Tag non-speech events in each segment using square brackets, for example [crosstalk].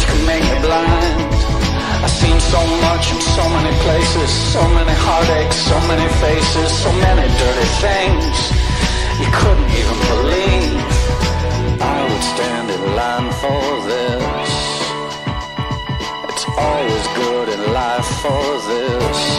Much could make me blind. I've seen so much in so many places. So many heartaches, so many faces, so many dirty things. You couldn't even believe. I would stand in line for this. It's always good in life for this.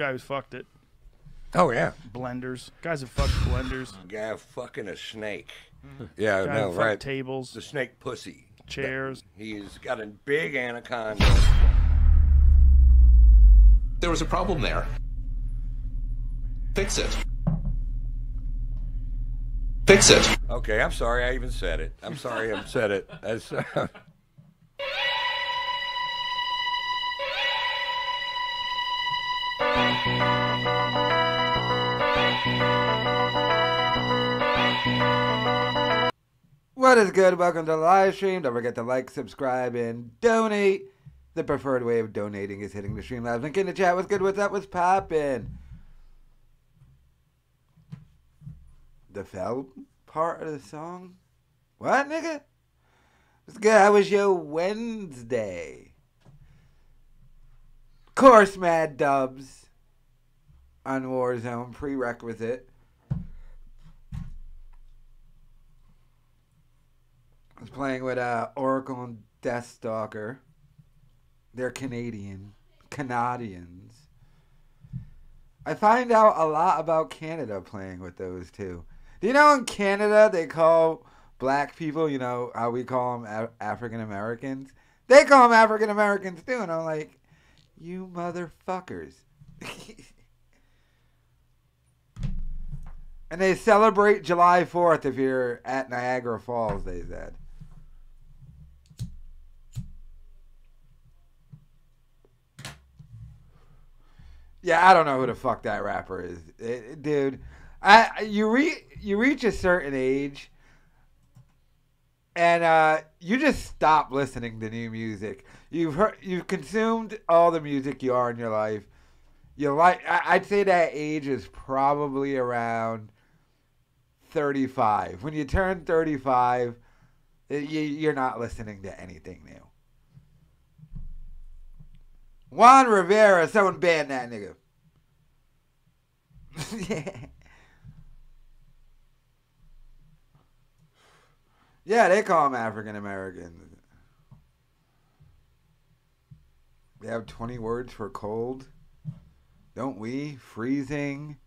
Guy who's fucked it. Oh yeah, Blenders. Guys have fucked blenders. Guy fucking a snake. yeah, Guy no, who fucked right. tables. The snake pussy. Chairs. He's got a big anaconda. There was a problem there. Fix it. Fix it. Okay, I'm sorry I even said it. I'm sorry I said it. That's, [laughs] What is good? Welcome to the live stream. Don't forget to like, subscribe, and donate. The preferred way of donating is hitting the stream live link in the chat. What's good? What's up? What's poppin'? The fell part of the song? What, nigga? What's good? How was your Wednesday? Course, Mad Dubs on Warzone prerequisite. I was playing with uh, Oracle and Deathstalker. They're Canadian. Canadians. I find out a lot about Canada playing with those two. Do you know in Canada they call black people, you know, how we call them a- African Americans? They call them African Americans too. And I'm like, you motherfuckers. [laughs] and they celebrate July 4th if you're at Niagara Falls, they said. Yeah, I don't know who the fuck that rapper is, It- dude. I you re you reach a certain age, and uh, you just stop listening to new music. You've heard, you've consumed all the music you are in your life. You like, I- I'd say that age is probably around 35. When you turn 35, you, you're not listening to anything new. Juan Rivera, someone ban that nigga. yeah. [laughs] Yeah, they call them African American. They have 20 words for cold. Don't we? Freezing,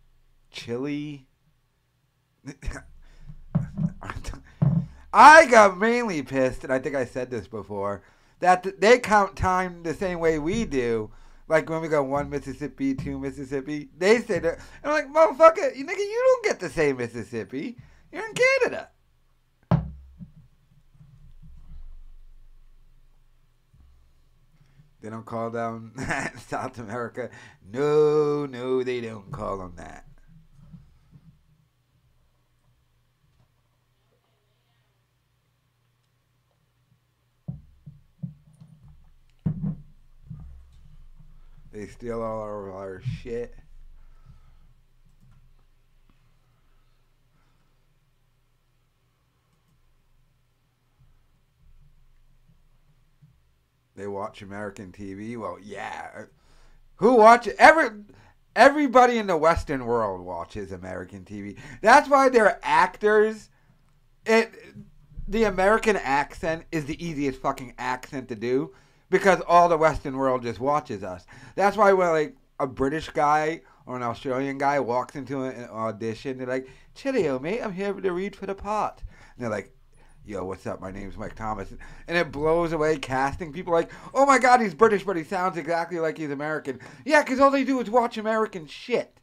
chilly. [laughs] I got mainly pissed, and I think I said this before, that they count time the same way we do. Like when we go one Mississippi, two Mississippi, they say that. And I'm like, motherfucker, you nigga, you don't get the same Mississippi. You're in Canada. They don't call down [laughs] South America. No, no, they don't call them that. They steal all of our shit. They watch American TV. Well, yeah. Who watches every everybody in the Western world watches American TV. That's why they're actors. It the American accent is the easiest fucking accent to do because all the Western world just watches us. That's why when like a British guy or an Australian guy walks into an audition, they're like, "Chilio, mate, I'm here to read for the part." And they're like, "Yo, what's up? My name's Mike Thomas," and it blows away casting people. Like, "Oh my God, he's British, but he sounds exactly like he's American." Yeah, because all they do is watch American shit.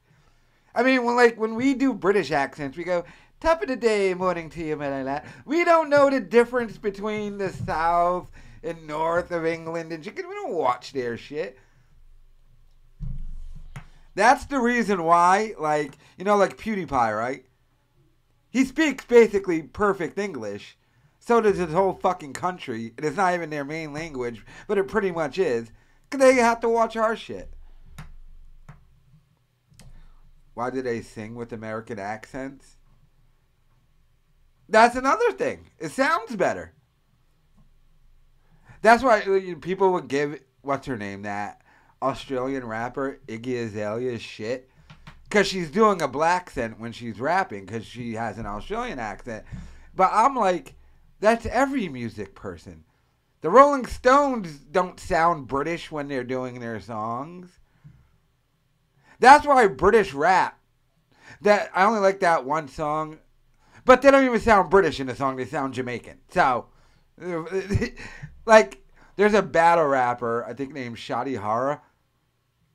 I mean, when like when we do British accents, we go top of the day, morning to you, man. We don't know the difference between the South and North of England and shit. 'cause We don't watch their shit. That's the reason why, like, you know, like PewDiePie, right? He speaks basically perfect English. So does his whole fucking country. And it's not even their main language, but it pretty much is. Because they have to watch our shit. Why do they sing with American accents? That's another thing. It sounds better. That's why uh, people would give what's her name that Australian rapper Iggy Azalea shit because she's doing a black accent when she's rapping because she has an Australian accent. But I'm like, that's every music person. The Rolling Stones don't sound British when they're doing their songs. That's why British rap. That I only like that one song, but they don't even sound British in the song. They sound Jamaican. So, [laughs] like, there's a battle rapper I think named Shadi Hara.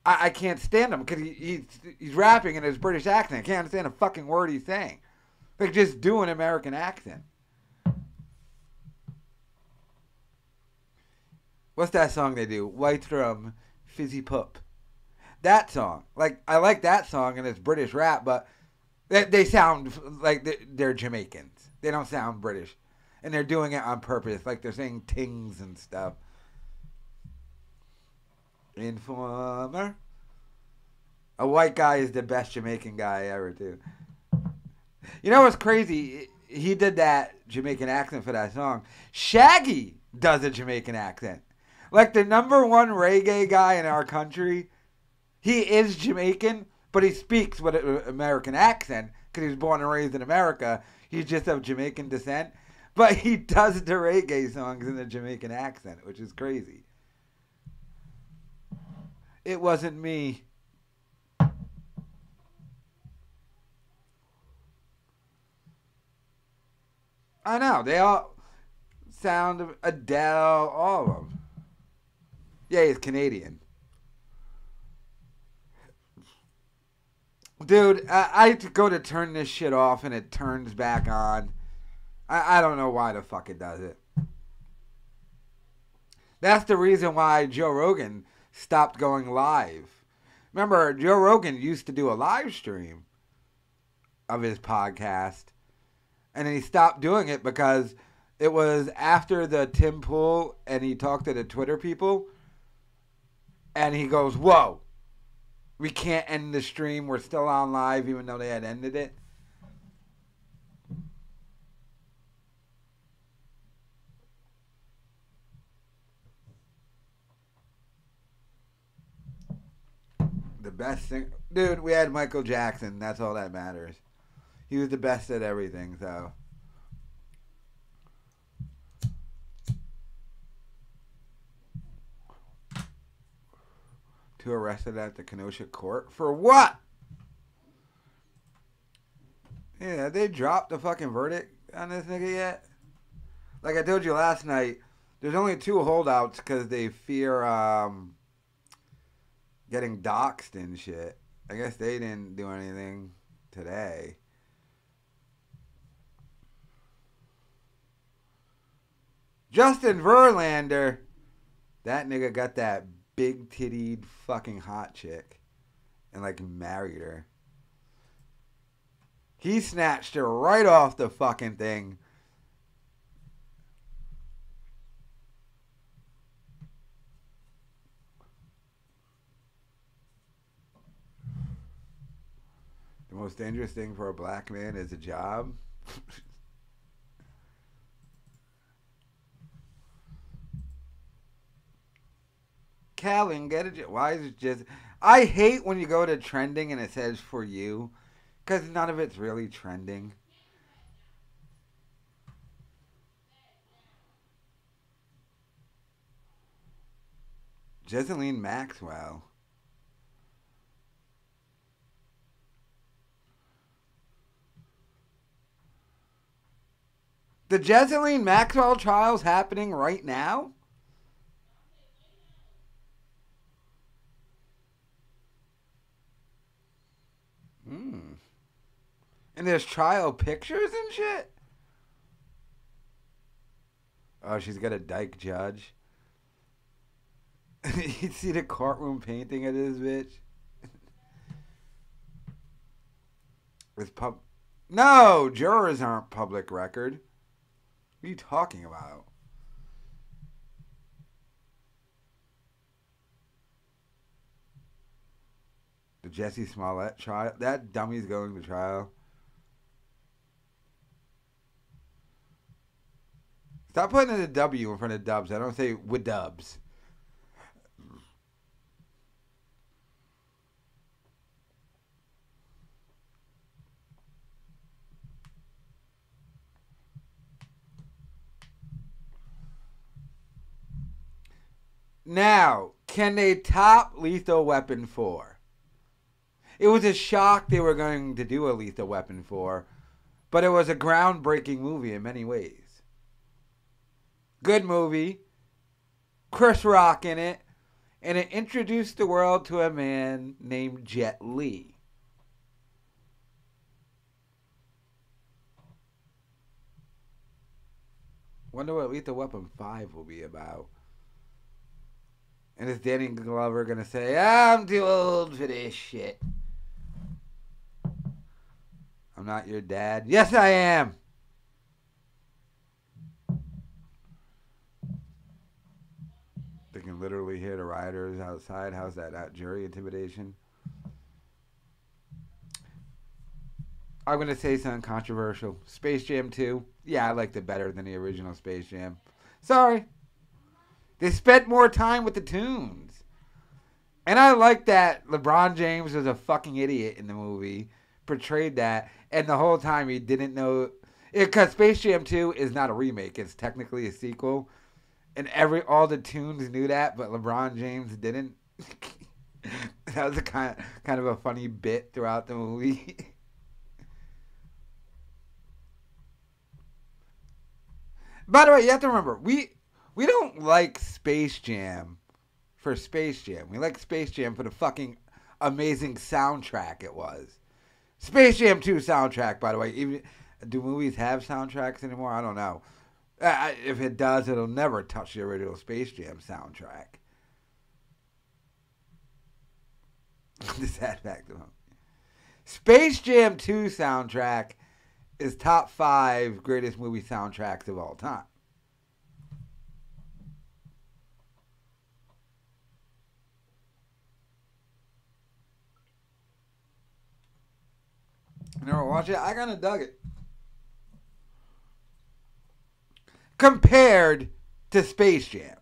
I, I can't stand him because he, he's he's rapping in his British accent. I can't understand a fucking word he's saying. Like just do an American accent. What's that song they do? White Drum, Fizzy Pup. That song. Like, I like that song and it's British rap, but they, they sound like they- they're Jamaicans. They don't sound British. And they're doing it on purpose. Like they're saying tings and stuff. Informer. A white guy is the best Jamaican guy ever, too. You know what's crazy? He did that Jamaican accent for that song. Shaggy does a Jamaican accent. Like the number one reggae guy in our country, he is Jamaican, but he speaks with an American accent because he was born and raised in America. He's just of Jamaican descent, but he does the reggae songs in the Jamaican accent, which is crazy. It wasn't me. I know they all sound of Adele, all of them. Yeah, he's Canadian. Dude, I, I go to turn this shit off and it turns back on. I, I don't know why the fuck it does it. That's the reason why Joe Rogan stopped going live. Remember, Joe Rogan used to do a live stream of his podcast, and he stopped doing it because It was after the Tim Pool, and he talked to the Twitter people, and he goes, "Whoa, we can't end the stream. We're still on live, even though they had ended it." The best thing, dude. We had Michael Jackson. That's all that matters. He was the best at everything. So. Two arrested at the Kenosha court for what? Yeah, they dropped the fucking verdict on this nigga yet? Like I told you last night, there's only two holdouts because they fear um, getting doxxed and shit. I guess they didn't do anything today. Justin Verlander, that nigga got that big tittied fucking hot chick and like married her. He snatched her right off the fucking thing. Most dangerous thing for a black man is a job. [laughs] Callan, get it. Why is it just? I hate when you go to trending and it says for you, because none of it's really trending. Ghislaine Maxwell. The Ghislaine Maxwell trial's happening right now? Hmm. And there's trial pictures and shit? Oh, she's got a dyke judge. [laughs] you see the courtroom painting of this bitch? [laughs] With pub. No, jurors aren't public record. What are you talking about? The Jussie Smollett trial. That dummy's going to trial. Stop putting in a W in front of dubs. I don't say with dubs. Now, can they top Lethal Weapon 4? It was a shock they were going to do a Lethal Weapon 4, but it was a groundbreaking movie in many ways. Good movie, Chris Rock in it, and it introduced the world to a man named Jet Li. Wonder what Lethal Weapon 5 will be about. And is Danny Glover gonna say, I'm too old for this shit? I'm not your dad. Yes, I am. They can literally hear the rioters outside. How's that? Not jury intimidation? I'm gonna say something controversial. Space Jam 2. Yeah, I liked it better than the original Space Jam. Sorry. They spent more time with the tunes. And I like that LeBron James was a fucking idiot in the movie, portrayed that, and the whole time he didn't know. Because Space Jam 2 is not a remake, it's technically a sequel. And every all the tunes knew that, but LeBron James didn't. [laughs] that was a kind of, kind of a funny bit throughout the movie. [laughs] By the way, you have to remember, we we don't like Space Jam for Space Jam. We like Space Jam for the fucking amazing soundtrack it was. Space Jam 2 soundtrack, by the way. Even do movies have soundtracks anymore? I don't know. Uh, if it does, it'll never touch the original Space Jam soundtrack. sad fact of it. Space Jam 2 soundtrack is top five greatest movie soundtracks of all time. Never watch it. I kind of dug it. Compared to Space Jam.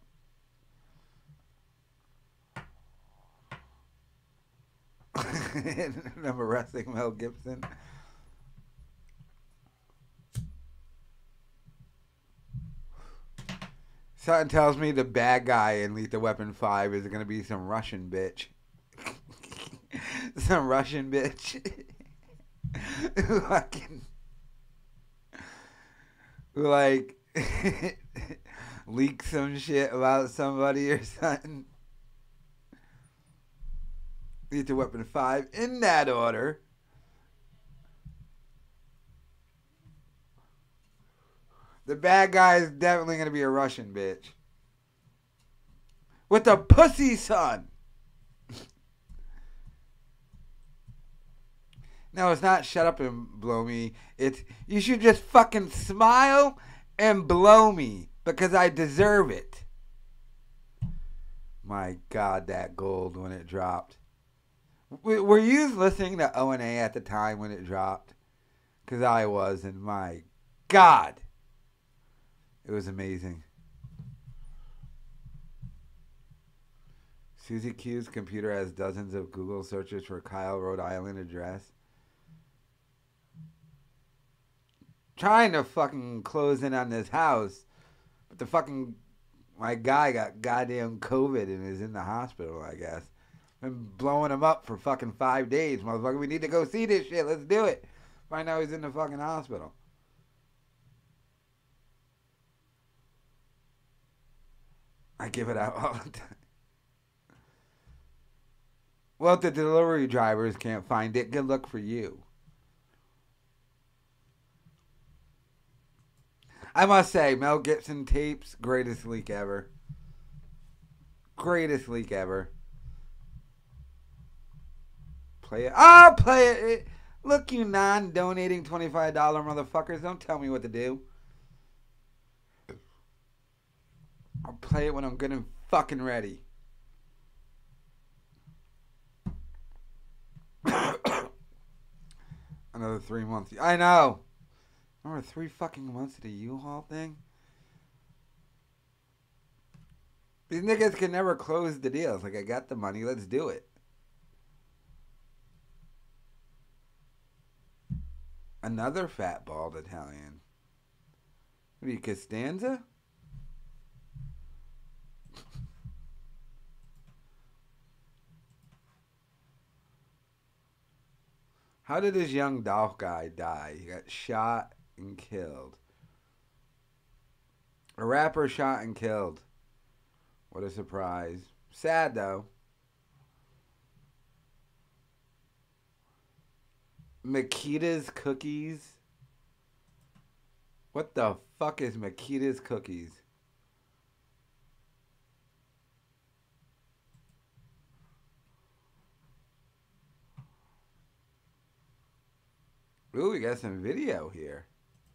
[laughs] Remember wrestling Mel Gibson? Something tells me the bad guy in Lethal Weapon 5 is going to be some Russian bitch. [laughs] some Russian bitch. [laughs] [laughs] fucking. like. [laughs] leak some shit about somebody or something. Lethal Weapon 5 in that order. The bad guy is definitely going to be a Russian bitch. With a pussy son. No, it's not shut up and blow me. It's you should just fucking smile and blow me because I deserve it. My God, that gold when it dropped. Were you listening to O and A at the time when it dropped? Because I was, and my God, it was amazing. Susie Q's computer has dozens of Google searches for Kyle, Rhode Island address. Trying to fucking close in on this house, but the fucking my guy got goddamn COVID and is in the hospital. I guess. Been blowing him up for fucking five days, motherfucker. We need to go see this shit. Let's do it. Find out he's in the fucking hospital. I give it out all the time. Well, if the delivery drivers can't find it, good luck for you. I must say, Mel Gibson tapes, greatest leak ever. Greatest leak ever. Play it. I'll play it. Look, you non donating $25 motherfuckers. Don't tell me what to do. I'll play it when I'm good and fucking ready. [coughs] Another three months. I know. Remember three fucking months of the U-Haul thing? These niggas can never close the deals. Like, I got the money, let's do it. Another fat bald Italian. What are you, Costanza? How did this young Dolph guy die? He got shot and killed. A rapper shot and killed. What a surprise. Sad though. Makeda's cookies. What the fuck is Makeda's cookies? Ooh, we got some video here.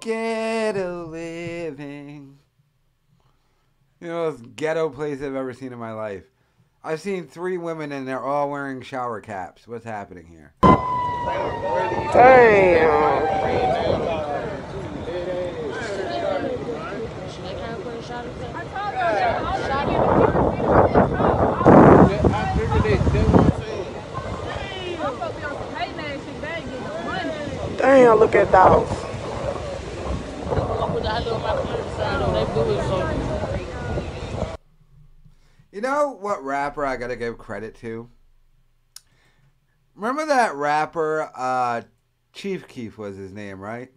Ghetto living. You know, most ghetto place I've ever seen in my life. I've seen three women and they're all wearing shower caps. What's happening here? Damn. Damn, look at those. You know what rapper I gotta give credit to? Remember that rapper, uh, Chief Keef was his name, right?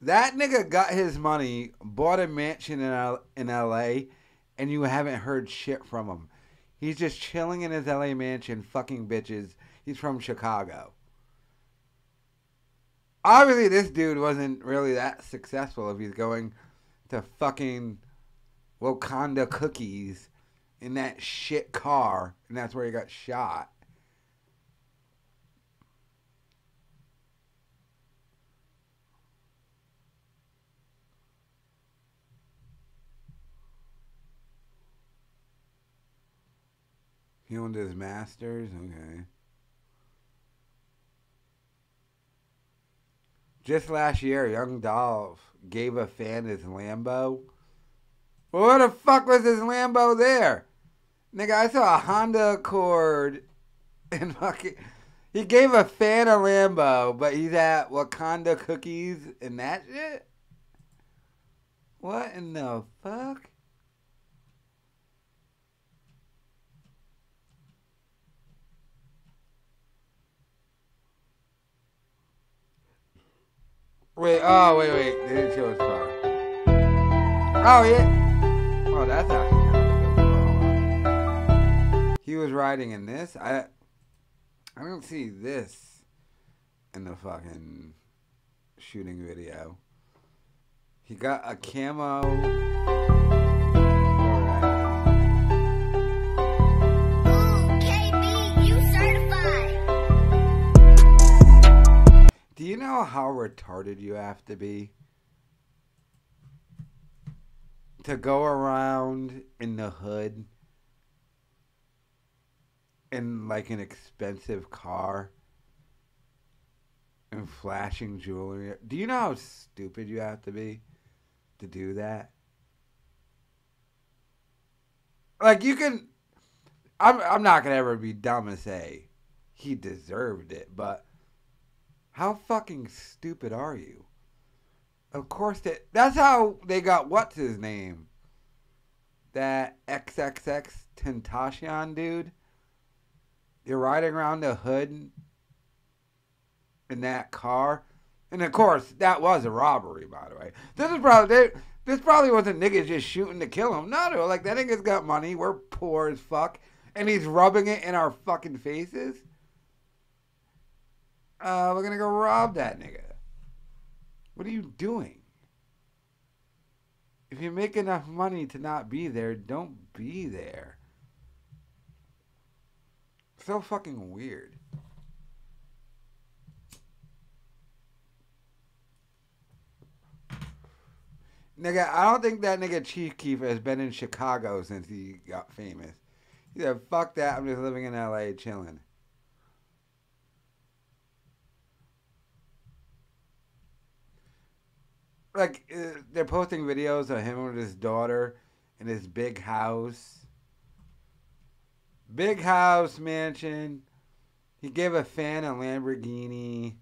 That nigga got his money, bought a mansion in L.A., and you haven't heard shit from him. He's just chilling in his L.A. mansion, fucking bitches. He's from Chicago. Obviously, this dude wasn't really that successful if he's going to fucking Wakanda cookies in that shit car, and that's where he got shot. He owned his masters? Okay. Just last year, Young Dolph gave a fan his Lambo. Well, where the fuck was his Lambo there? Nigga, I saw a Honda Accord [laughs] and fucking. He gave a fan a Lambo, but he's at Wakanda Cookies and that shit? What in the fuck? Wait, oh, wait, wait. They didn't show his car. Oh, yeah. Oh, that's actually kind of. He was riding in this. I, I don't see this in the fucking shooting video. He got a camo. Know how retarded you have to be to go around in the hood in like an expensive car and flashing jewelry? Do you know how stupid you have to be to do that? Like you can I'm I'm not to ever be dumb and say he deserved it, but how fucking stupid are you? Of course that that's how they got what's his name? That XXX Tentacion dude. You're riding around the hood in that car. And of course, that was a robbery, by the way. This is probably they, this probably wasn't niggas just shooting to kill him. No, no, like that nigga's got money. We're poor as fuck, and he's rubbing it in our fucking faces uh, we're gonna go rob that nigga. What are you doing? If you make enough money to not be there, don't be there. So fucking weird. Nigga, I don't think that nigga Chief Keef has been in Chicago since he got famous. He said, fuck that, I'm just living in LA chilling. Like uh, they're posting videos of him with his daughter in his big house. Big house mansion. He gave a fan a Lamborghini.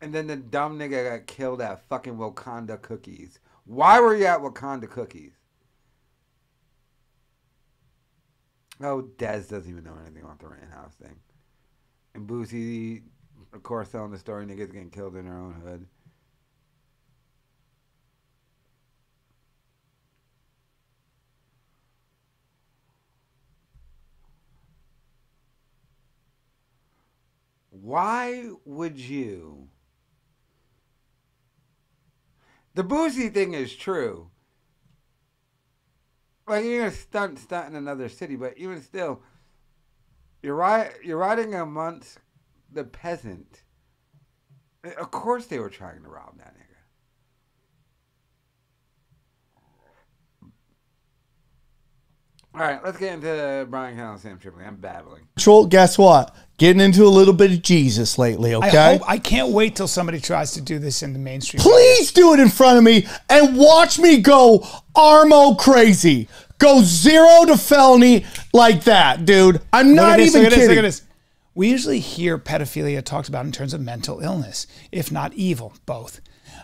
And then the dumb nigga got killed at fucking Wakanda Cookies. Why were you at Wakanda Cookies? Oh, Dez doesn't even know anything about the rent House thing. And Boosie, of course, telling the story niggas getting killed in their own hood. Why would you? The Boosie thing is true. Like you're gonna stunt stunt in another city, but even still, you're right. You're riding amongst the peasant. Eh, of course, they were trying to rob that nigga. All right, let's get into Brian Callan and Sam Tripoli. I'm babbling. Guess what? Getting into a little bit of Jesus lately, okay? I hope I can't wait till somebody tries to do this in the mainstream. Please do it in front of me and watch me go armo crazy. Go zero to felony like that, dude. I'm not this, even look at this, kidding. look at this. We usually hear pedophilia talked about in terms of mental illness, if not evil, both.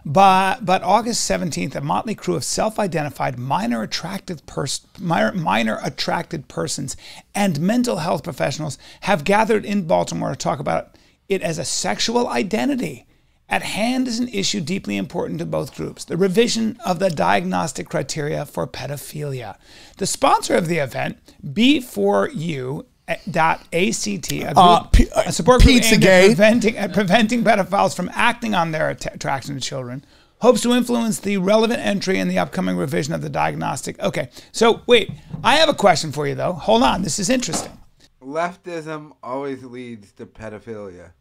But, but August 17th, a motley crew of self-identified minor attracted pers- minor, minor attracted persons and mental health professionals have gathered in Baltimore to talk about it as a sexual identity. At hand is an issue deeply important to both groups the revision of the diagnostic criteria for pedophilia. The sponsor of the event, B4U. Dot ACT, a, group, Uh, P- a support group Pizza aimed at preventing, at preventing pedophiles from acting on their att- attraction to children, hopes to influence the relevant entry in the upcoming revision of the diagnostic. Okay, so wait, I have a question for you though. Hold on, this is interesting. Leftism always leads to pedophilia.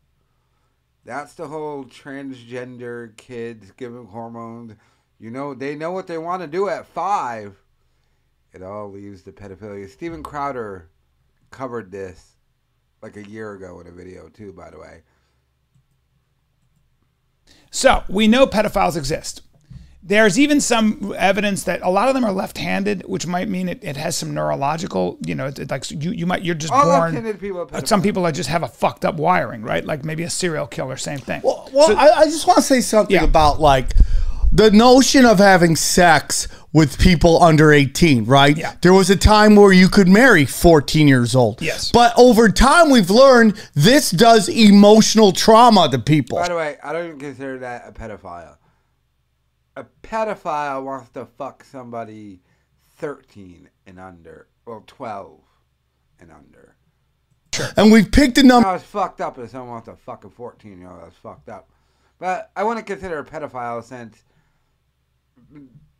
That's the whole transgender kids giving hormones. You know, they know what they want to do at five. It all leads to pedophilia. Steven Crowder covered this like a year ago in a video, too, by the way. So we know pedophiles exist. There's even some evidence that a lot of them are left-handed, which might mean it, it has some neurological, you know, it's like you, you might you're just All born. left-handed people are Some people are just have a fucked up wiring, right? Like maybe a serial killer, same thing. Well, well I, I just want to say something Yeah. about like the notion of having sex with people under 18, right? Yeah. There was a time where you could marry 14 years old. Yes. But over time, we've learned this does emotional trauma to people. By the way, I don't consider that a pedophile. A pedophile wants to fuck somebody 13 and under, well, 12 and under. And we've picked a number. I was fucked up if someone wants to fuck a 14 year old. That's fucked up. But I wouldn't consider a pedophile since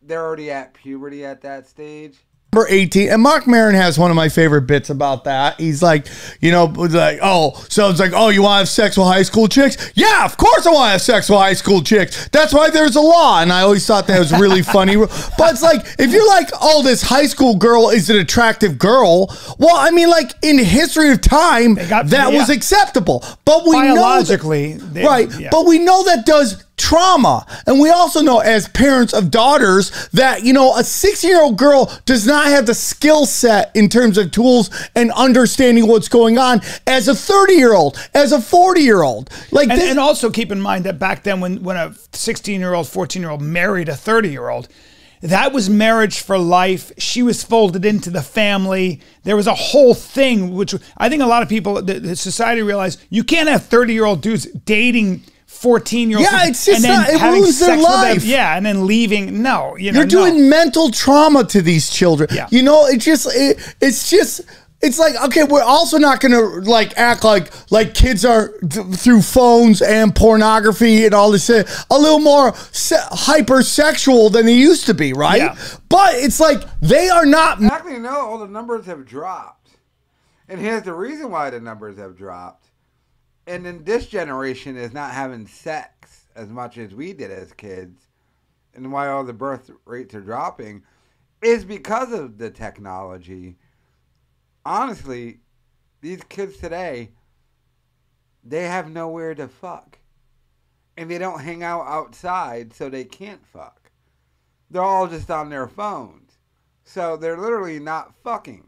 they're already at puberty at that stage. Number 18 and mark Maron has one of my favorite bits about that. He's like you know like oh so it's like oh you want to have sex with high school chicks? Yeah of course i want to have sex with high school chicks. That's why there's a law and i always thought that was really funny [laughs] but it's like if you're like oh this high school girl is an attractive girl well i mean like in the history of time got- that was acceptable. But we know that- they- right yeah. but we know that does trauma. And we also know as parents of daughters that you know a six year old girl does not have the skill set in terms of tools and understanding what's going on as a 30 year old as a 40 year old like and, and also keep in mind that back then when, when a 16 year old 14 year old married a 30 year old that was marriage for life. She was folded into the family. There was a whole thing which i think a lot of people the, the society realized you can't have 30 year old dudes dating 14 year old Yeah, it's just not- it ruins their life. yeah and then leaving no you know you're no. doing mental trauma to these children Yeah. you know it just it, it's just it's like okay we're also not gonna like act like like kids are th- through phones and pornography and all this shit, a little more se- hypersexual than they used to be right Yeah. but it's like they are not Actually, no, all the numbers have dropped. And here's the reason why the numbers have dropped. And then this generation is not having sex as much as we did as kids, and why all the birth rates are dropping, is because of the technology. Honestly, these kids today, they have nowhere to fuck. And they don't hang out outside, so they can't fuck. They're all just on their phones. So they're literally not fucking.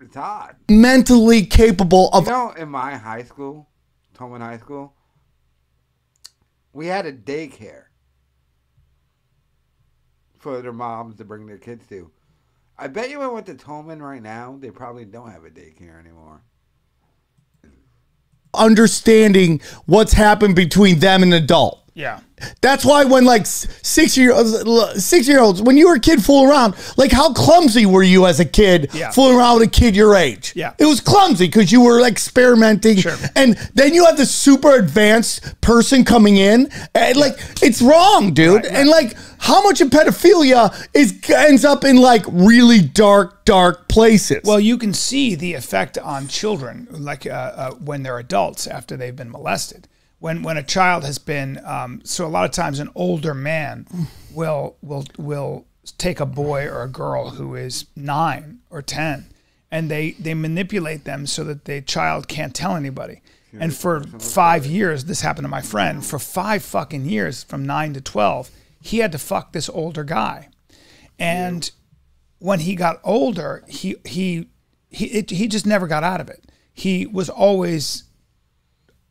It's odd. mentally capable of You know, in my high school, Tolman High School, we had a daycare for their moms to bring their kids to. I bet you I went to Tolman right now, they probably don't have a daycare anymore. understanding what's happened between them and an adult yeah That's why when like six year six year olds, when you were a kid fooling around, like how clumsy were you as a kid Yeah. fooling around with a kid your age? Yeah. it was clumsy because you were like experimenting, Sure. and then you have this super advanced person coming in, and like it's wrong, dude. Right, right. And like how much of pedophilia is ends up in like really dark, dark places. Well, you can see the effect on children, like uh, uh, when they're adults after they've been molested. When when a child has been, um, so a lot of times an older man will will will take a boy or a girl who is nine or ten, and they they manipulate them so that the child can't tell anybody. And for five years, this happened to my friend. For five fucking years, from nine to twelve, he had to fuck this older guy, and when he got older, he he he it, he just never got out of it. He was always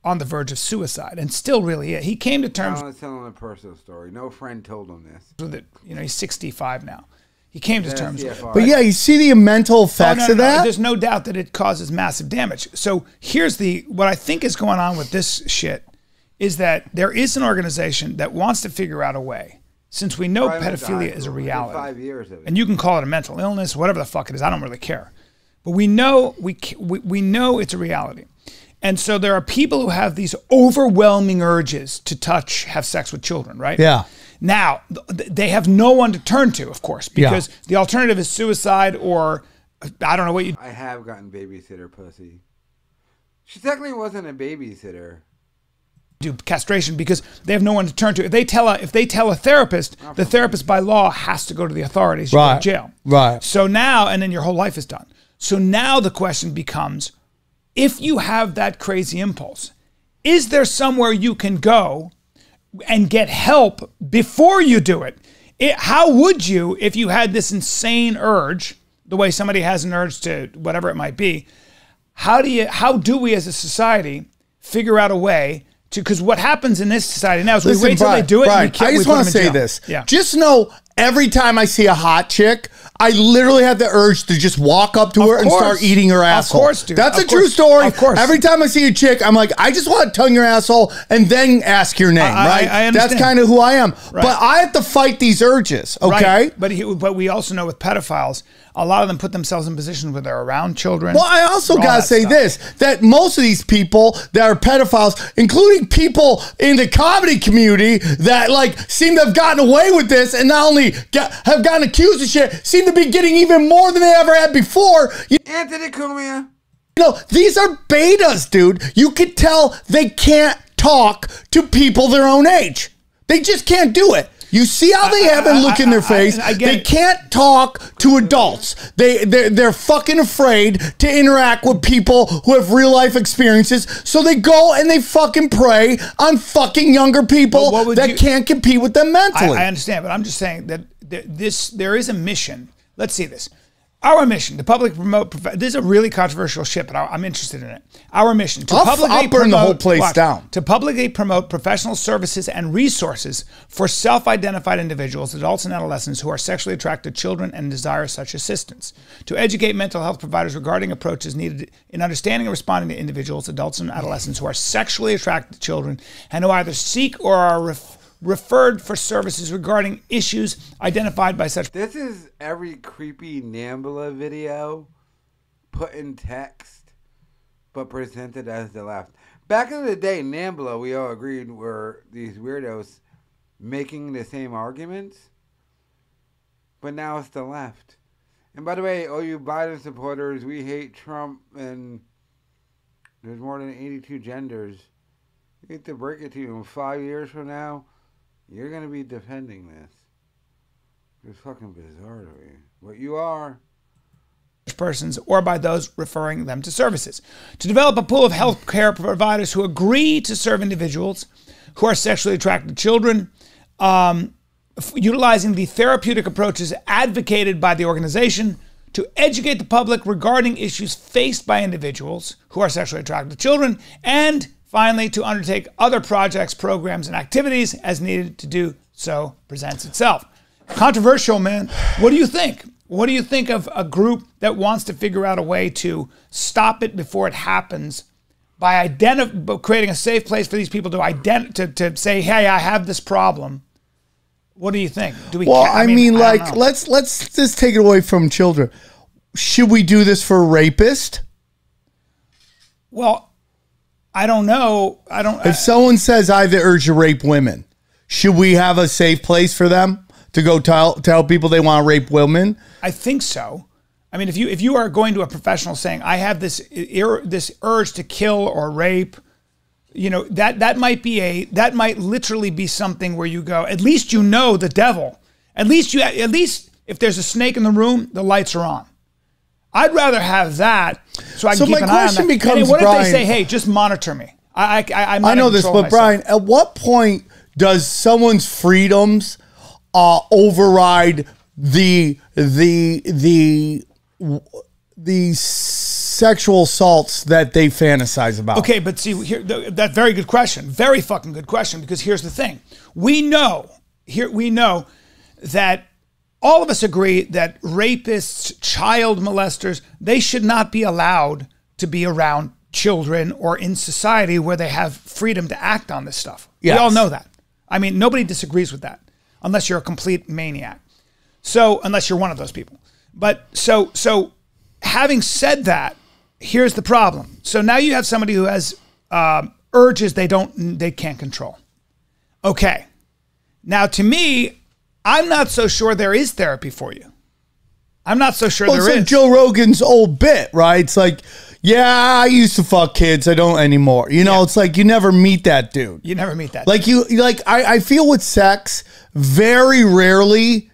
on the verge of suicide, and still really is. He came to terms I was telling a personal story. No friend told him this. with it. You know, he's 65 now. He came to terms with it. But yeah, you see the mental Oh, effects no, no, of no. that. There's no doubt that it causes massive damage. So here's the what I think is going on with this shit is that there is an organization that wants to figure out a way, since we know Private pedophilia is a for, I did reality. Five years of it. and you can call it a mental illness, whatever the fuck it is. I don't really care, but we know we we, we know it's a reality, and so there are people who have these overwhelming urges to touch, have sex with children, right? Yeah. Now they have no one to turn to, of course, Yeah. because the alternative is suicide or uh, I don't know what you. I have gotten babysitter pussy. She technically wasn't a babysitter. do castration because they have no one to turn to. If they tell a if they tell a therapist, the therapist by law has to go to the authorities. You go to Right. jail. Right. So now, and then your whole life is done. So now the question becomes, if you have that crazy impulse, is there somewhere you can go and get help before you do it? it how would you if you had this insane urge, the way somebody has an urge to whatever it might be? How do you how do we as a society figure out a way to because what happens in this society now is we wait till they do it. and Brian, I just want to say this. Yeah. Just know every time I see a hot chick, I literally have the urge to just walk up to Of her and start eating her Of asshole. course, dude. That's Of a true story. Of course. Every time I see a chick, I'm like, I just want to tongue your asshole and then ask your name, I- I- right? I That's understand. kind of who I am. Right. But I have to fight these urges, okay? Right. But he, but we also know with pedophiles, a lot of them put themselves in positions where they're around children. Well, I also gotta say stuff. this: that most of these people that are pedophiles, including people in the comedy community that like seem to have gotten away with this, and not only get, have gotten accused of shit, seem to be getting even more than they ever had before. You Anthony Cumia. know, these are betas, dude. You could tell they can't talk to people their own age. They just can't do it. You see how they have a look in their I- I- face. I they can't talk to adults. They they're, they're fucking afraid to interact with people who have real life experiences. So they go and they fucking prey on fucking younger people But what would that you- can't compete with them I, mentally. I understand, but I'm just saying that th- this there is a mission. Let's see this. Our mission, to publicly promote. prof- This is a really controversial shit, but I'm interested in it. Our mission to I'll publicly I'll burn the whole promote- place down. To publicly promote professional services and resources for self-identified individuals, adults and adolescents who are sexually attracted to children and desire such assistance. To educate mental health providers regarding approaches needed in understanding and responding to individuals, adults and adolescents who are sexually attracted to children and who either seek or are ref- referred for services regarding issues identified by such This is every creepy Nambla video put in text, but presented as the left. Back in the day, Nambla, we all agreed, were these weirdos making the same arguments, but now it's the left. And by the way, all you Biden supporters, we hate Trump, and there's more than 82 genders. I hate to break it to you, in five years from now, you're going to be defending this. It's fucking bizarre to me. What you are. persons or by those referring them to services. To develop a pool of healthcare providers who agree to serve individuals who are sexually attracted to children, um, utilizing the therapeutic approaches advocated by the organization to educate the public regarding issues faced by individuals who are sexually attracted to children, and finally, to undertake other projects, programs, and activities as needed to do so presents itself. Controversial, man. What do you think? What do you think of a group that wants to figure out a way to stop it before it happens by creating a safe place for these people to ident- to, to say, "Hey, I have this problem." What do you think? Do we? well, ca- I, mean, I like, let's let's just take it away from children. Should we do this for a rapist? Well, I don't know. I don't. If someone says I have the urge to rape women, should we have a safe place for them to go tell tell people they want to rape women? I think so. I mean, if you if you are going to a professional saying, "I have this this urge to kill or rape," you know that that might be a that might literally be something where you go. At least you know the devil. At least you at least if there's a snake in the room, the lights are on. I'd rather have that so I can So keep my an eye on question that. becomes, and what if they say, "Hey, just monitor me"? I I I, I know this, but myself. Brian, at what point does someone's freedoms uh, override the the the the sexual assaults that they fantasize about? Okay, but see, here, th- that very good question, very fucking good question. Because here's the thing: we know here, we know that all of us agree that rapists, child molesters, they should not be allowed to be around children or in society where they have freedom to act on this stuff. Yes. We all know that. I mean, nobody disagrees with that unless you're a complete maniac. So, unless you're one of those people. But so so having said that, here's the problem. So now you have somebody who has um, urges they don't they can't control. Okay. Now to me, I'm not so sure there is therapy for you. I'm not so sure Well, there it's is. like Joe Rogan's old bit, right? It's like, yeah, I used to fuck kids. I don't anymore. You know, it's like you never meet that dude. you never meet that. Like you, like I, I feel with sex, very rarely,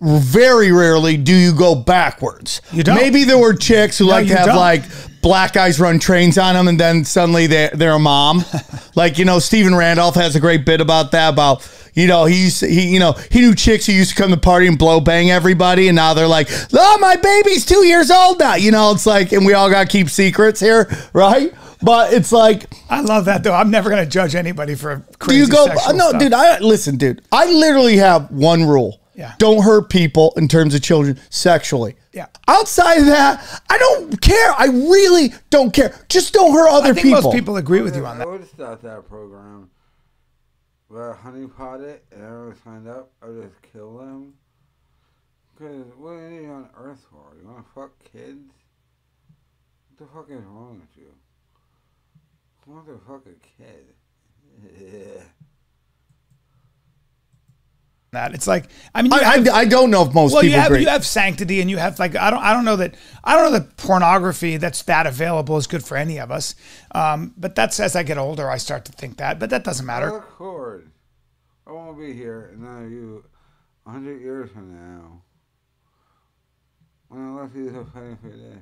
very rarely do you go backwards. You don't. Maybe there were chicks who like to have don't. like black guys run trains on them, and then suddenly they're, they're a mom. [laughs] like you know, Stephen Randolph has a great bit about that. About you know he's he you know he knew chicks who used to come to the party and blow bang everybody, and now they're like, oh my baby's two years old now. You know, it's like, and we all got to keep secrets here, right? But it's like I love that though. I'm never going to judge anybody for do you go? No, stuff. dude. I listen, dude. I literally have one rule. Yeah. Don't hurt people in terms of children sexually. Yeah. Outside of that, I don't care. I really don't care. Just don't hurt other I think people. most people agree with you on that. I that. would start that program. But honey pot it and everyone signed up, I would just kill them. Because what are you on earth for? You want to fuck kids? What the fuck is wrong with you? Who wants to fuck a kid? [laughs] Yeah. That it's like I mean, you I, have, I, I don't know if most well, you people have agree. you have sanctity, and you have like I don't I don't know that I don't know that pornography that's that available is good for any of us. Um, but that's as I get older, I start to think that. But that doesn't matter. Record. I won't be here, and none you, hundred years from now, when I left you so funny for this.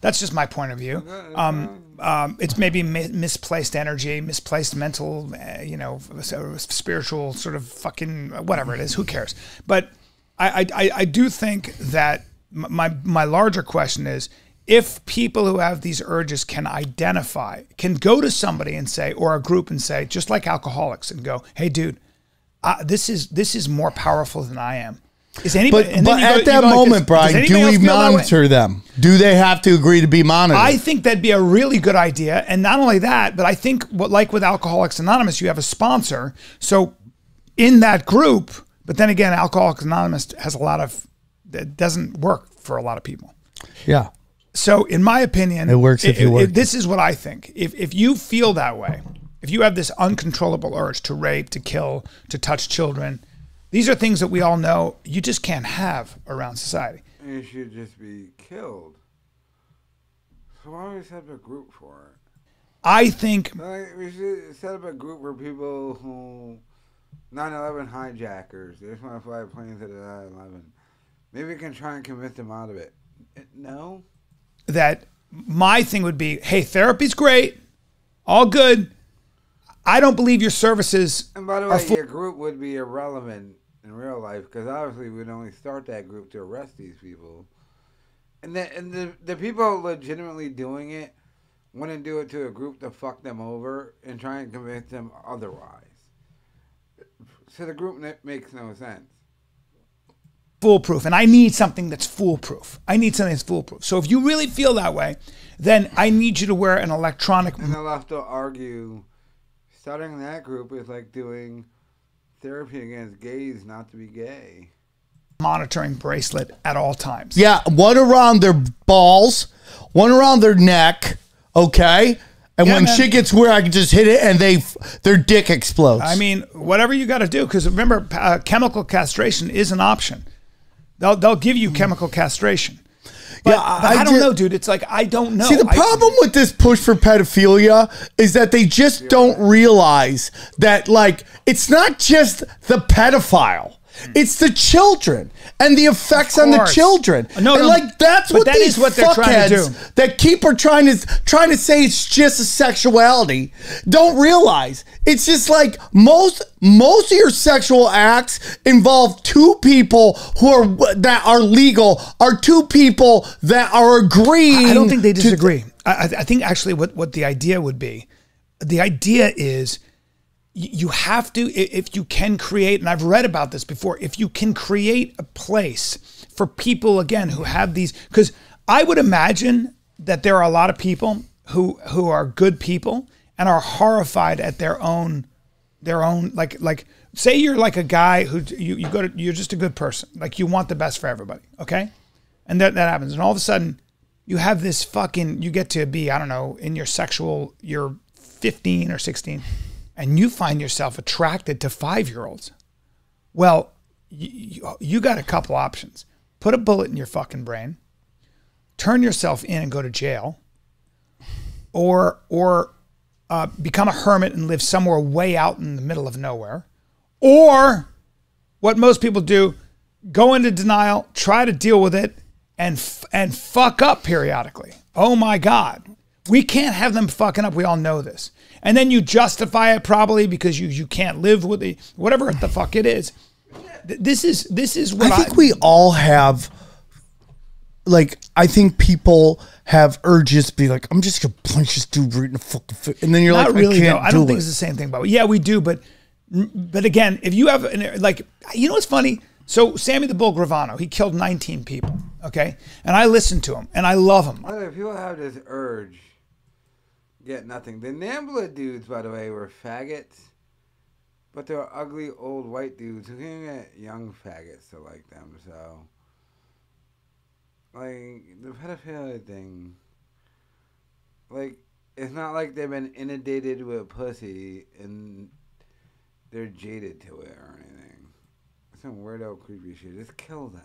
That's just my point of view. Um, um, it's maybe mi- misplaced energy, misplaced mental, uh, you know, spiritual sort of fucking whatever it is. Who cares? But I, I, I- I do think that my my larger question is if people who have these urges can identify, can go to somebody and say, or a group and say, just like alcoholics, and go, hey, dude, uh, this is this is more powerful than I am. Is anybody? but but go- at that like moment, Brian, do we feel that way? monitor them? Do they have to agree to be monitored? I think that'd be a really good idea. And not only that, but I think what like with Alcoholics Anonymous, you have a sponsor. So in that group, but then again, Alcoholics Anonymous has a lot of that doesn't work for a lot of people. yeah. So in my opinion, It works if you work it. This is what I think. If if you feel that way, if you have this uncontrollable urge to rape, to kill, to touch children, these are things that we all know you just can't have around society. You should just be killed. So why do we set up a group for it? I think Like, we should set up a group for people who 9/11 hijackers. They just want to fly planes at 9/11. Maybe we can try and convince them out of it. No. that my thing would be, hey, therapy's great, all good. I don't believe your services And by the way, your group would be irrelevant in real life because obviously we'd only start that group to arrest these people. And the and the the people legitimately doing it want to do it to a group to fuck them over and try and convince them otherwise. So the group makes no sense. foolproof, and I need something that's foolproof. I need something that's foolproof. So if you really feel that way, then I need you to wear an electronic. And they'll have to argue starting that group is like doing therapy against gays not to be gay. monitoring bracelet at all times. Yeah, one around their balls, one around their neck. Okay, and Yeah, when man. shit gets weird, I can just hit it, and they their dick explodes. I mean, whatever you got to do, because remember, uh, chemical castration is an option. They'll they'll give you chemical castration. But, Yeah, but I I, don't ju- know, dude. It's like I don't know. See, the I- problem with this push for pedophilia is that they just don't realize that, like, it's not just the pedophile. Mm. It's the children and the effects on the children. No, and no, like that's what that these is what they're trying to fuckheads do. that keep are trying to trying to say it's just a sexuality don't realize. It's just like most most of your sexual acts involve two people who are that are legal are two people that are agreeing. I don't think they disagree. I, I I think actually what, what the idea would be, the idea is you have to if you can create and i've read about this before if you can create a place for people again who have these because i would imagine that there are a lot of people who who are good people and are horrified at their own their own like like say you're like a guy who you, you go to you're just a good person like you want the best for everybody okay? And that that happens and all of a sudden you have this fucking you get to be i don't know in your sexual you're 15 or 16 and you find yourself attracted to five year olds well you, you got a couple options. Put a bullet in your fucking brain turn yourself in and go to jail or or uh, become a hermit and live somewhere way out in the middle of nowhere or what most people do go into denial try to deal with it and and fuck up periodically. Oh my god. We can't have them fucking up. We all know this and then you justify it probably because you you can't live with the whatever the fuck it is this is this is what I think we all have, like, I think people have urges to be like, I'm just gonna punch this dude right in the fucking face, and then you're not like, really I can't though. I do don't think it. it's the same thing, but yeah, we do. But but again, if you have an, like, you know what's funny? So Sammy the Bull Gravano, he killed 19 people. Okay, and I listen to him and I love him. By the way, have this urge, get nothing. The Nambla dudes, by the way, were faggots, but they were ugly old white dudes who can get young faggots to like them. So, like the pedophilia thing, like it's not like they've been inundated with pussy and they're jaded to it or anything. Some weirdo creepy shit. Just kill them.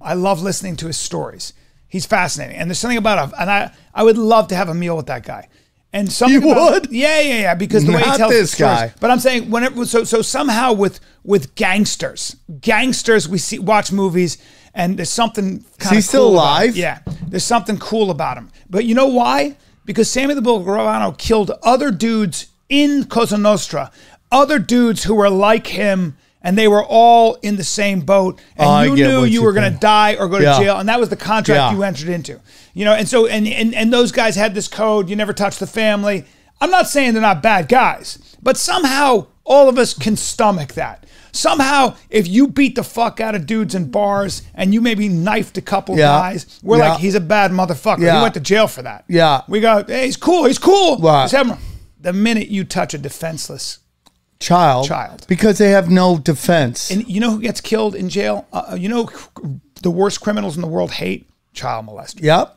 I love listening to his stories. He's fascinating, and there's something about him. And I I would love to have a meal with that guy. And some You would? yeah, yeah, yeah. Because the way he tells this stories. guy. But I'm saying whenever so so somehow with with gangsters, gangsters, we see watch movies, and there's something. Kind he still alive? Yeah, there's something cool about him. But you know why? Because Sammy the Bull Gravano killed other dudes in Cosa Nostra, other dudes who were like him. And they were all in the same boat, and I you knew you you were going to die or go to Yeah. jail, and that was the contract Yeah. you entered into. You know, and so and, and and those guys had this code: you never touch the family. I'm not saying they're not bad guys, but somehow all of us can stomach that. Somehow, if you beat the fuck out of dudes in bars and you maybe knifed a couple Yeah. guys, we're like, he's a bad motherfucker. He went to jail for that. Yeah. We go, hey, he's cool. He's cool. Right. Just have him- The minute you touch a defenseless, child, Child. because they have no defense. and you know who gets killed in jail? Uh, you know the worst criminals in the world hate child molesters. yep.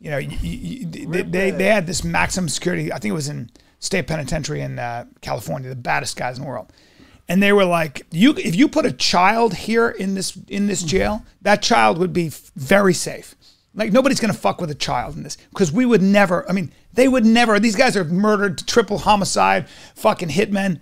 you know, you, you, they, they, they had this maximum security. I think it was in state penitentiary in uh, California, the baddest guys in the world. And they were like, you if you put a child here in this in this jail, that child would be f- very safe. Like nobody's gonna fuck with a child in this because we would never. I mean, they would never. These guys are murdered, triple homicide, fucking hitmen.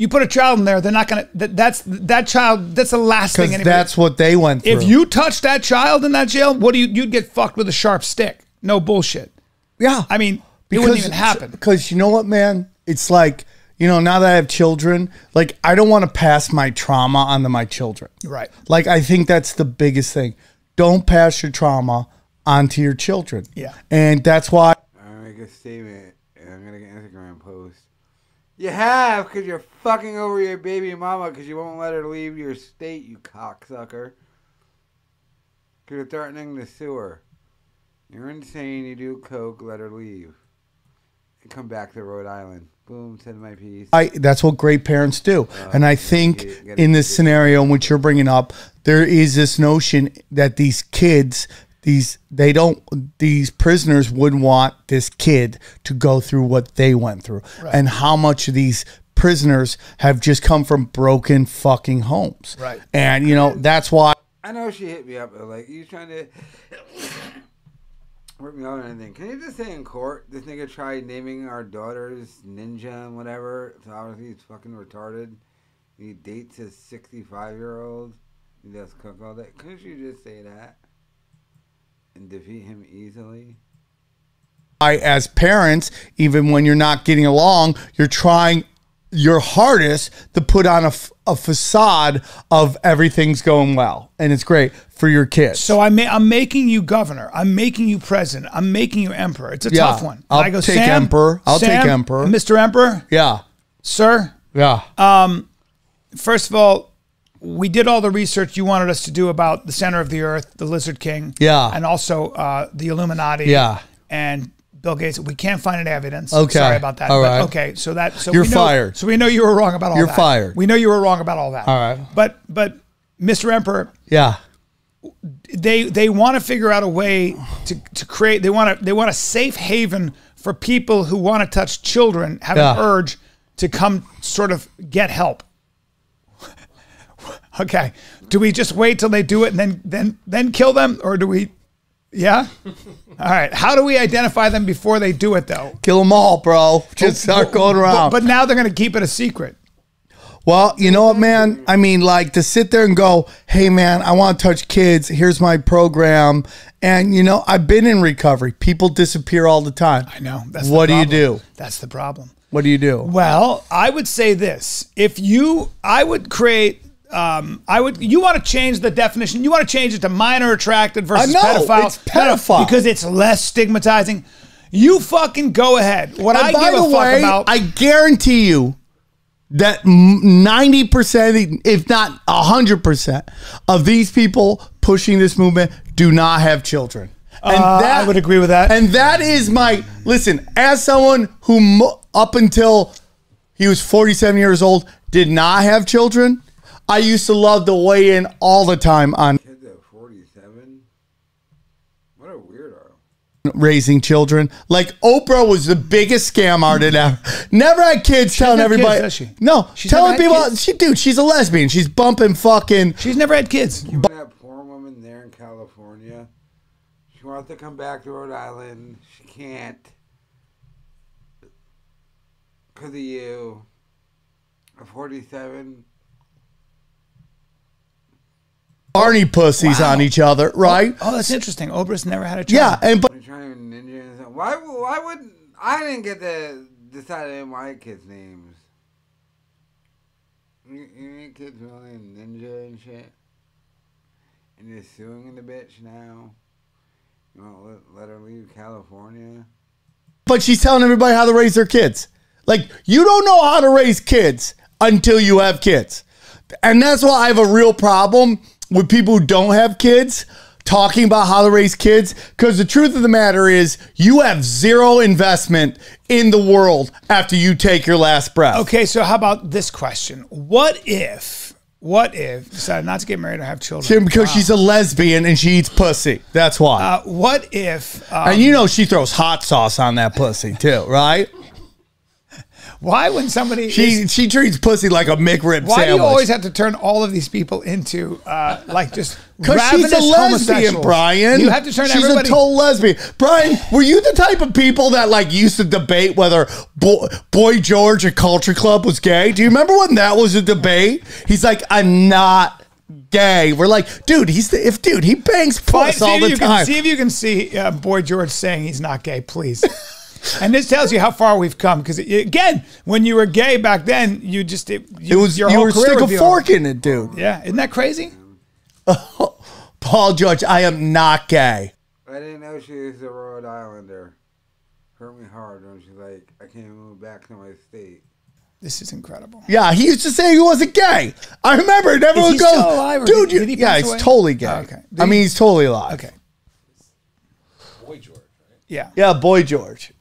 You put a child in there, they're not gonna. That, that's that child. That's the last thing. Because anybody- that's what they went through. if you touch that child in that jail, what do you? You'd get fucked with a sharp stick. No bullshit. yeah, I mean, it wouldn't even happen. Because you know what, man? It's like you know now that I have children, like I don't want to pass my trauma onto my children. Right. Like I think that's the biggest thing. Don't pass your trauma onto your children. Yeah. and that's why I'm make a statement, and I'm gonna get an Instagram post. You have, because you're fucking over your baby mama because you won't let her leave your state, you cocksucker. Because you're threatening to sue her. You're insane, you do coke, let her leave. And come back to Rhode Island. Boom, send my piece. I that's what great parents do. Oh, and I think in this scenario in which you're bringing up, there is this notion that these kids, these they don't, these prisoners wouldn't want this kid to go through what they went through, and how much of these prisoners have just come from broken fucking homes. Right. And you know that's why. I know she hit me up, but like, you trying to work me out or anything. Can you just say in court, this nigga tried naming our daughters Ninja and whatever? So obviously he's fucking retarded. He dates his 65 year old. He does cook all that. Couldn't you just say that? And defeat him easily? I, as parents, even when you're not getting along, you're trying your hardest to put on a, f- a facade of everything's going well and it's great for your kids. So I ma- I'm making you governor. I'm making you president. I'm making you emperor. It's a Yeah. tough one. I'll I go, take Sam, emperor. I'll take emperor." Mr. Emperor, yeah. sir, Yeah. Um, First of all, we did all the research you wanted us to do about the center of the earth, the Lizard King. Yeah. And also uh, the Illuminati. Yeah. And Bill Gates. We can't find any evidence. Okay. Sorry about that. All But, okay. So that so You're we know, fired. So we know you were wrong about all You're that. fired. We know you were wrong about all that. All right. But but Mr. Emperor, yeah. they they want to figure out a way to, to create they want to they want a safe haven for people who want to touch children have Yeah. an urge to come sort of get help okay do we just wait till they do it and then then then kill them or do we yeah [laughs] all right how do we identify them before they do it though Kill them all, bro. Just start going around. but, but now they're going to keep it a secret Well, you know what, man? I mean, like to sit there and go, hey, man, I want to touch kids. Here's my program. And, you know, I've been in recovery. People disappear all the time. i know that's the What do you do? that's the problem What do you do? Well, I would say this: if you, I would create. Um, I would. You want to change the definition? You want to change it to minor attracted versus I know, pedophile? it's pedophile. because it's less stigmatizing. You fucking go ahead. What I by give the a fuck way, about. I guarantee you that ninety percent, if not hundred percent, of these people pushing this movement do not have children. And Uh, I would agree with that. And that is my listen. As someone who up until he was forty-seven years old did not have children, I used to love to weigh in all the time on Kids at 47? What a weirdo. raising children. Like Oprah was the biggest scam artist ever. Never had kids telling had kids, everybody. does she? No, She's telling never had people. kids? She, dude, she's a lesbian. She's bumping fucking. She's never had kids. When that poor woman there in California, she wants to come back to Rhode Island. She can't. Because of you. At 47. Barney pussies Wow. on each other, oh, right? Oh, that's interesting. Oprah's never had a child. Yeah, and but trying to ninja and. Why, why would. I didn't get to decide any of my kids' names. You, you kids really ninja and shit? And you're suing the bitch now? You won't let, let her leave California? but she's telling everybody how to raise their kids. Like you don't know how to raise kids until you have kids, and that's why I have a real problem with people who don't have kids talking about how to raise kids. Because the truth of the matter is, you have zero investment in the world after you take your last breath. Okay, so how about this question? What if, what if decided not to get married or have children? Because she's a lesbian and she eats pussy. That's why. Uh, what if? Um, and you know she throws hot sauce on that pussy too, right? Why when somebody She she treats pussy like a McRib Why sandwich. do you always have to turn all of these people into uh, like just [laughs] Because she's a lesbian. Brian. You have to turn She's everybody. a total lesbian. Brian, were you the type of people that like used to debate whether Boy, Boy George at Culture Club was gay? Do you remember when that was a debate? He's like, I'm not gay. We're like, dude, he's the if dude he bangs puss all the time. Can, see if you can see uh, Boy George saying he's not gay, please. And this tells you how far we've come. Because again, when you were gay back then, you just it, it was your you whole were career stick would a fork in it, dude. Yeah, isn't that crazy? [laughs] Paul George, I am not gay. I didn't know she was a Rhode Islander. Hurt me hard when she's like, I can't move back to my state. This is incredible. Yeah, he used to say he wasn't gay. I remember it. Everyone he goes, still alive dude, did- you, did he yeah, he's away? totally gay. Oh, okay. Did I he- mean, he's totally alive. Okay. Boy George, right? Yeah. Yeah, Boy George.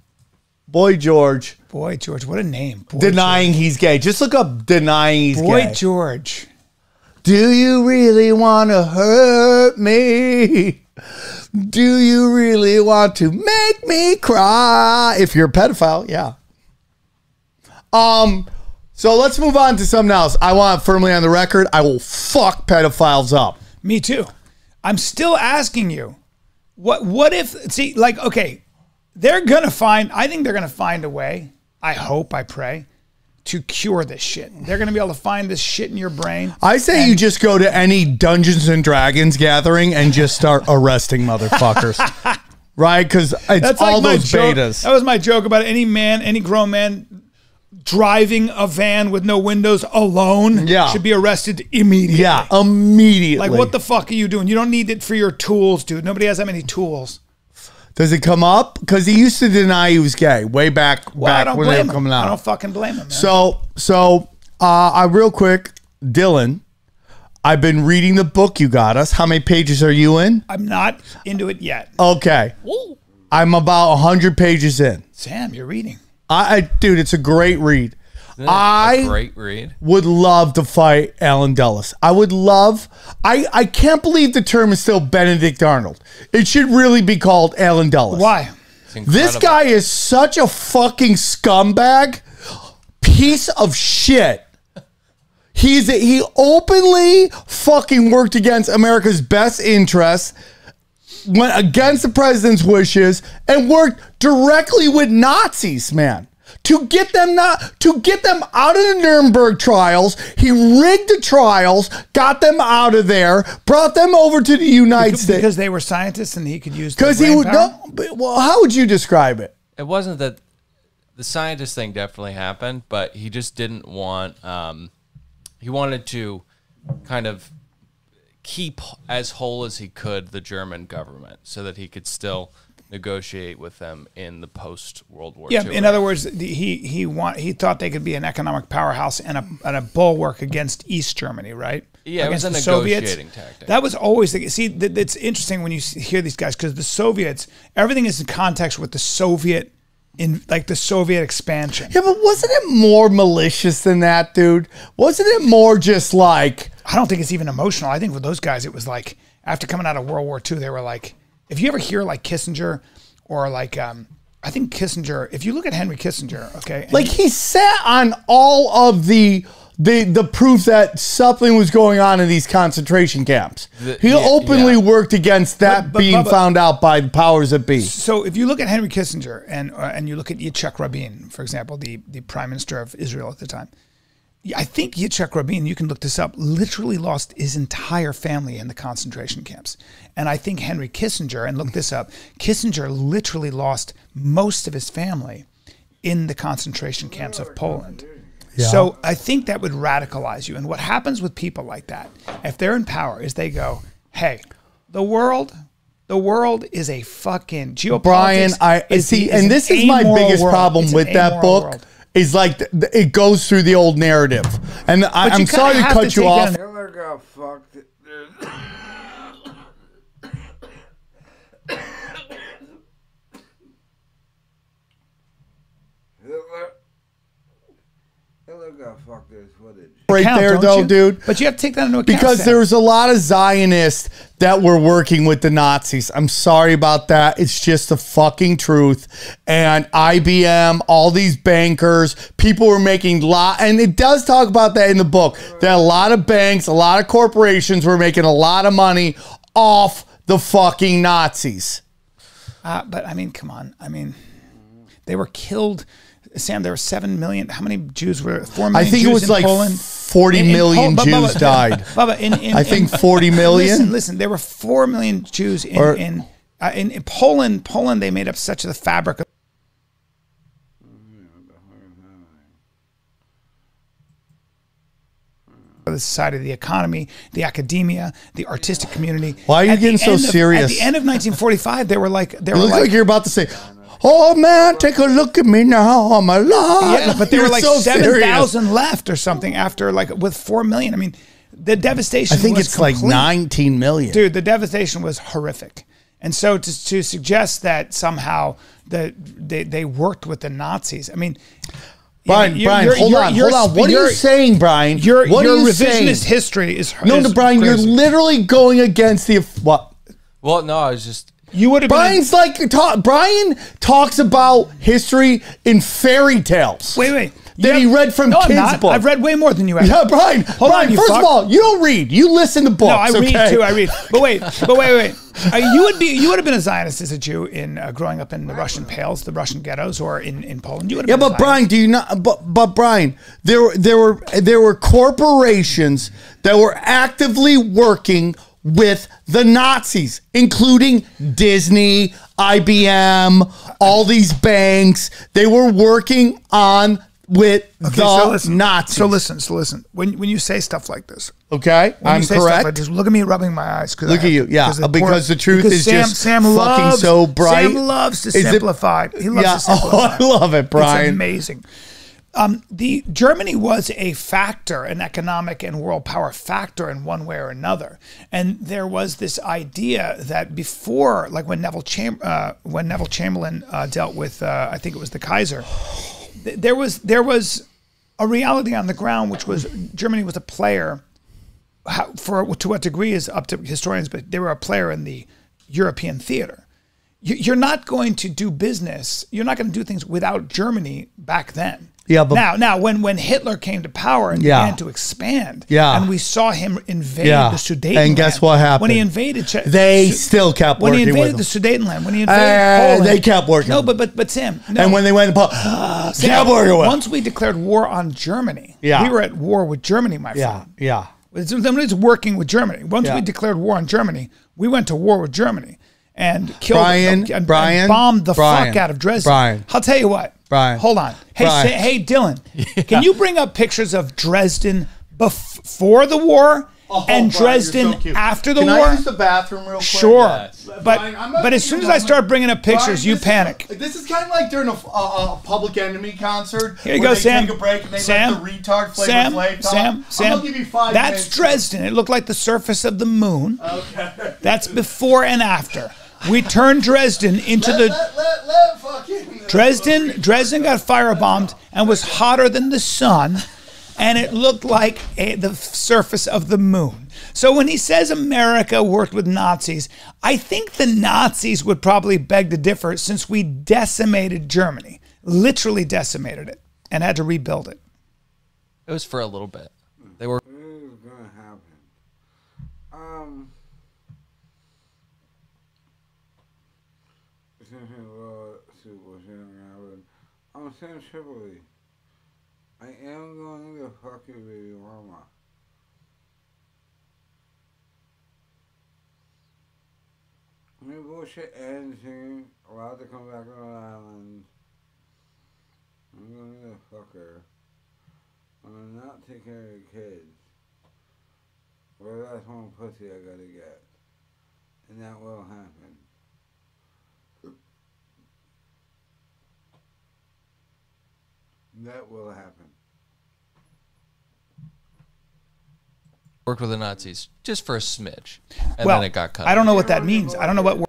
Boy George Boy George, what a name. Boy denying he's gay. Just look up denying he's George. Boy gay. George. Do you really want to hurt me? Do you really want to make me cry? If you're a pedophile, yeah. Um, so let's move on to something else. I want firmly on the record. I will fuck pedophiles up. Me too. I'm still asking you, what what if see like okay, they're gonna find. I think they're gonna find a way. I hope. I pray to cure this shit. They're gonna be able to find this shit in your brain. I say you just go to any Dungeons and Dragons gathering and just start [laughs] arresting motherfuckers. [laughs] right? Because it's That's all my those joke. betas. That was my joke about any man, any grown man driving a van with no windows alone. Yeah. should be arrested immediately. yeah, immediately. Like what the fuck are you doing? You don't need it for your tools, dude. Nobody has that many tools. Does it come up? Because he used to deny he was gay way back Well, I don't when they blame were him. coming I don't fucking blame him. Man. So so Uh, I real quick, Dylan. I've been reading the book you got us. How many pages are you in? I'm not into it yet. Okay. I'm about 100 pages in. Sam, you're reading. I, I dude, it's a great read. I great read. would love to fight Allen Dulles. I would love. I I can't believe the term is still Benedict Arnold. It should really be called Allen Dulles. Why? This guy is such a fucking scumbag, piece of shit. He's he openly fucking worked against America's best interests, went against the president's wishes, and worked directly with Nazis, man. To get them not to get them out of the Nuremberg trials, he rigged the trials, got them out of there, brought them over to the United Because, States. because they were scientists and he could use their Because he would power? no. but- Well, how would you describe it? It wasn't that the scientist thing definitely happened, but he just didn't want. Um, he wanted to kind of keep as whole as he could the German government, so that he could still negotiate with them in the post World War Yeah, II. in era. other words, the, he he want he thought they could be an economic powerhouse and a and a bulwark against East Germany, right? Yeah, it was Against a the Soviets. tactic. That was always the see. th- It's interesting when you hear these guys because the Soviets, everything is in context with the Soviet in like the Soviet expansion. Yeah, but wasn't it more malicious than that, dude? Wasn't it more just like I don't think it's even emotional. I think for those guys, it was like after coming out of World War II, they were like, if you ever hear like Kissinger or like, um, I think Kissinger, if you look at Henry Kissinger, okay, like he sat on all of the the the proof that something was going on in these concentration camps. The- he yeah, openly yeah. worked against that But- but being Bubba- found out by the powers that be. So if you look at Henry Kissinger and uh, and you look at Yitzhak Rabin, for example, the the prime minister of Israel at the time, I think Yitzhak Rabin, you can look this up, literally lost his entire family in the concentration camps. And I think Henry Kissinger, and look this up, Kissinger literally lost most of his family in the concentration camps of Poland. So I think that would radicalize you. And what happens with people like that, if they're in power, is they go, "Hey, the world, the world is a fucking geopolitics." Brian, I is- see, is and this is my biggest world. problem It's with that book. world. Is like th- th- it goes through the old narrative, and I, I'm sorry to cut to you off. on- Hitler got fucked. Hitler. Hitler got fucked. There's footage. Right Count, there, though, you? dude. But you have to take that into account because there was a lot of Zionists that were working with the Nazis. I'm sorry about that. It's just the fucking truth. And IBM, all these bankers, people were making lot, and it does talk about that in the book. That a lot of banks, a lot of corporations were making a lot of money off the fucking Nazis. Uh, but I mean, come on. I mean, they were killed. Sam, there were seven million. How many Jews were? Four million. I think it Jews was in like Poland. 40 million Pol- Jews Bubba- [laughs] died. Bubba, in, in, I think 40 million. Listen, listen. There were four million Jews in Or- in, uh, in in Poland. Poland, they made up such the fabric of. The society, the economy, the academia, the artistic community. Why are you At getting so of- serious? At the end of 1945, they were like, they You were look like, like, you're about to say, "Oh man, take a look at me now. I'm alive." Yeah, but there were like so seven serious. thousand left or something after like with four million. I mean, the devastation. I think was it's like 19 million. Dude, the devastation was horrific, and so to, to suggest that somehow that they, they worked with the Nazis. I mean, Brian, you're- Brian, you're- hold you're- on, you're- hold on. What are you you're- saying, Brian? Your what your are you revisionist saying? history is No, is no, Brian, you're literally going against the what? well, no, I was just you would have been. Brian's like ta- Brian talks about history in fairy tales. wait, wait. that he read from no, kids' books. I've read way more than you have. Yeah, Brian. Hold Brian, on, first fuck. of all, you don't read. You listen to books. No, I read too. I read, but wait, but wait, wait. [laughs] Uh, you would be, you would have been a Zionist as a Jew in uh, growing up in the Russian pales, the Russian ghettos, or in, in Poland. You would have Yeah, been a but Brian, do you not? But but Brian, there were there were there were corporations that were actively working with the Nazis, including Disney, IBM, all these banks. They were working on with Okay, the so listen, Nazis. So listen, so listen. When when you say stuff like this, Okay, when I'm you say stuff correct. like this, look at me rubbing my eyes. Look I at you, yeah, the because the truth because is Sam, just Sam fucking loves, so bright. Sam loves to Is it- simplify. He loves Yeah, to [laughs] simplify. oh, I love it, Brian. It's amazing. Um, the Germany was a factor, an economic and world power factor in one way or another. And there was this idea that before, like when Neville Cham- uh, when Neville Chamberlain uh, dealt with, uh, I think it was the Kaiser, th- there was there was a reality on the ground, which was Germany was a player. How, for to what degree is up to historians, but they were a player in the European theater you- you're not going to do business. You're not going to do things without Germany back then. Yeah, but- now, now when when Hitler came to power and Yeah. began to expand, Yeah. and we saw him invade Yeah. the Sudetenland. And guess what happened? when he invaded? Czech- They Su- still kept working. when he invaded the Sudetenland. When he invaded Eh, Poland, they kept working No, but but but Sam. No. And when they went to Paul, Sam, kept working once we declared war on Germany, Yeah. we were at war with Germany, my friend. yeah. It's, it's working with Germany. Once Yeah. we declared war on Germany, we went to war with Germany and killed Brian, and, and Brian, bombed the Brian, fuck out of Dresden. Brian. I'll tell you what. Brian. Hold on. Hey, Brian. say, hey, Dylan, [laughs] can you bring up pictures of Dresden before the war Oh, and Dresden after the war? I use the bathroom real quick? Sure. Yes. But Brian, but as soon as I start bringing up pictures, Brian, you this is- panic. this is kind of like during a, a, a Public Enemy concert. Here you go, they Sam. Take a break and they Sam, let the retard flavor Sam, Flav. Sam, Sam. I'm gonna give you five That's minutes. Dresden. It looked like the surface of the moon. Okay. That's before and after. We turned Dresden into the Let, let, let fucking Dresden. Dresden got firebombed and was hotter than the sun, and it looked like a, the surface of the moon. So when he says America worked with Nazis, I think the Nazis would probably beg to differ since we decimated Germany, literally decimated it, and had to rebuild it. It was for a little bit. They were This is gonna happen. Um. lawsuit was gonna happen. I'm Sam Tripoli. I am going to fuck you, baby mama. Mean, bullshit anything. Allowed to come back on the island. I'm going to fuck her. I'm gonna not take care of your kids. Well, that's one pussy I gotta get. And that will happen. That will happen. worked with the Nazis just for a smidge, and well, then it got cut. I don't know what that means. I don't know what.